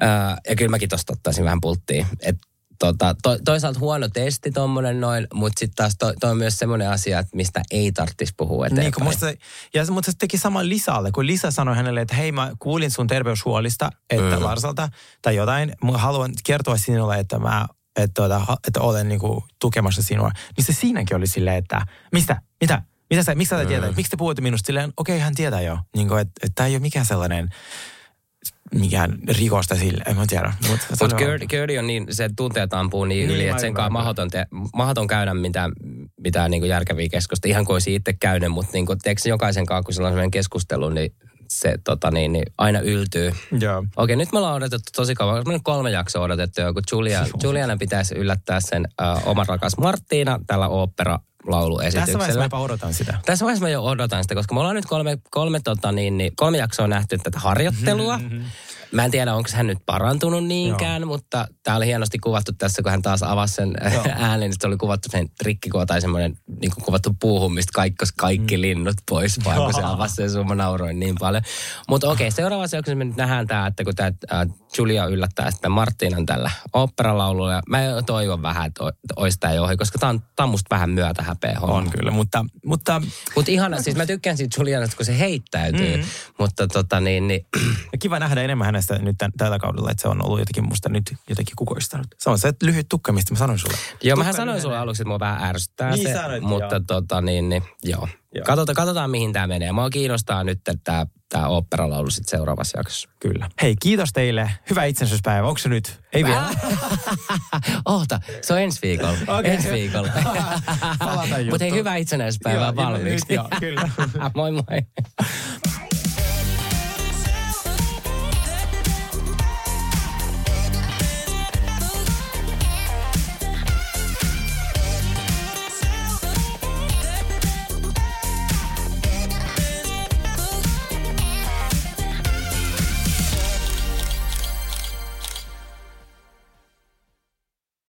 Äh, ja kyllä mäkin tosta ottaisin vähän pulttiin. Et, tota, to, toisaalta huono testi tommonen noin, mutta sitten taas toi, toi on myös semmoinen asia, että mistä ei tarvitsisi puhua eteenpäin. Niin, kun musta, ja, mutta se teki saman Lisalle, kun Lisa sanoi hänelle, että hei mä kuulin sun terveyshuolista, että Mm. Larsalta tai jotain, mä haluan kertoa sinulle, että mä että, tuota, ha- että olen niinku tukemassa sinua. Niin se siinäkin oli silleen, että mistä, mitä, mitä sä, miksi sä tietää, Mm. miksi te puhutte minusta silleen, okei hän tietää jo. Niin kuin, että, että tämä ei ole mikään sellainen, mikään rikosta sille, en mä tiedä. Mutta Mutta Curdy on niin, se tunteet ampuu niin, Niin, yli, että sen kanssa mahdoton, te, mahdoton käydä mitään, mitään niin järkeviä keskusteluja. Ihan kuin olisi itse käynyt, mutta niin kuin, tiedätkö, jokaisen kanssa, kun sillä on sellainen keskustelu, niin se tota, niin, niin, aina yltyy. Joo. Okei, nyt me ollaan odotettu tosi kauan. Me on kolme jaksoa odotettu jo, kun Julia, *laughs* Juliana pitäisi yllättää sen uh, oman rakas Marttiina tällä opera Tässä vaiheessa mä lauluesityksellä. odotan sitä. Tässä vaiheessa mä jo odotan sitä, koska me ollaan nyt kolme, kolme, tota, niin, niin, kolme jaksoa nähty tätä harjoittelua. Mm-hmm. Mä en tiedä, onko hän nyt parantunut niinkään, mutta tämä oli hienosti kuvattu tässä, kun hän taas avasi sen Joo. *laughs* äänen, niin se oli kuvattu sen trikkikuva tai semmoinen niin kuin kuvattu puuhun, mistä kaikki, kaikki Mm. linnut pois, *laughs* vaan kun se avasi sen sun, mä nauroin niin paljon. Mutta okei, seuraavassa jaksossa me nyt nähdään tämä, että kun tämä äh, Julia yllättää sitten Martinan tällä oopperalaululla, ja mä toivon vähän, että olisi tämä jo ohi, koska tämä on, tää on musta vähän myötä häpeä homma. On kyllä, mutta, mutta Mutta ihana, siis mä tykkään siitä Julianasta, kun se heittäytyy, mm. mutta tota niin, niin Ja kiva nähdä enemmän hänestä nyt tän, tällä kaudella, että se on ollut jotenkin musta nyt jotenkin kukoistanut. Se on se lyhyt tukka, mistä mä sanoin sulle. Joo, mähän sanoin sulle aluksi, että mua vähän ärsyttää Niin se, sanoit, mutta joo. tota niin, niin joo. Joo. Katsotaan, katsotaan, mihin tämä menee. Mua kiinnostaa nyt tämä tää oopperalaulu sitten seuraavassa jaksossa. Kyllä. Hei, kiitos teille. Hyvää itsenäisyyspäivä. Onko se nyt? Ei vielä. *laughs* Oota, se on ensi viikolla. *laughs* Okei. Ensi viikolla. *laughs* Palataan Mutta hei, hyvää ilman valmiiksi. nyt, joo, kyllä. moi moi.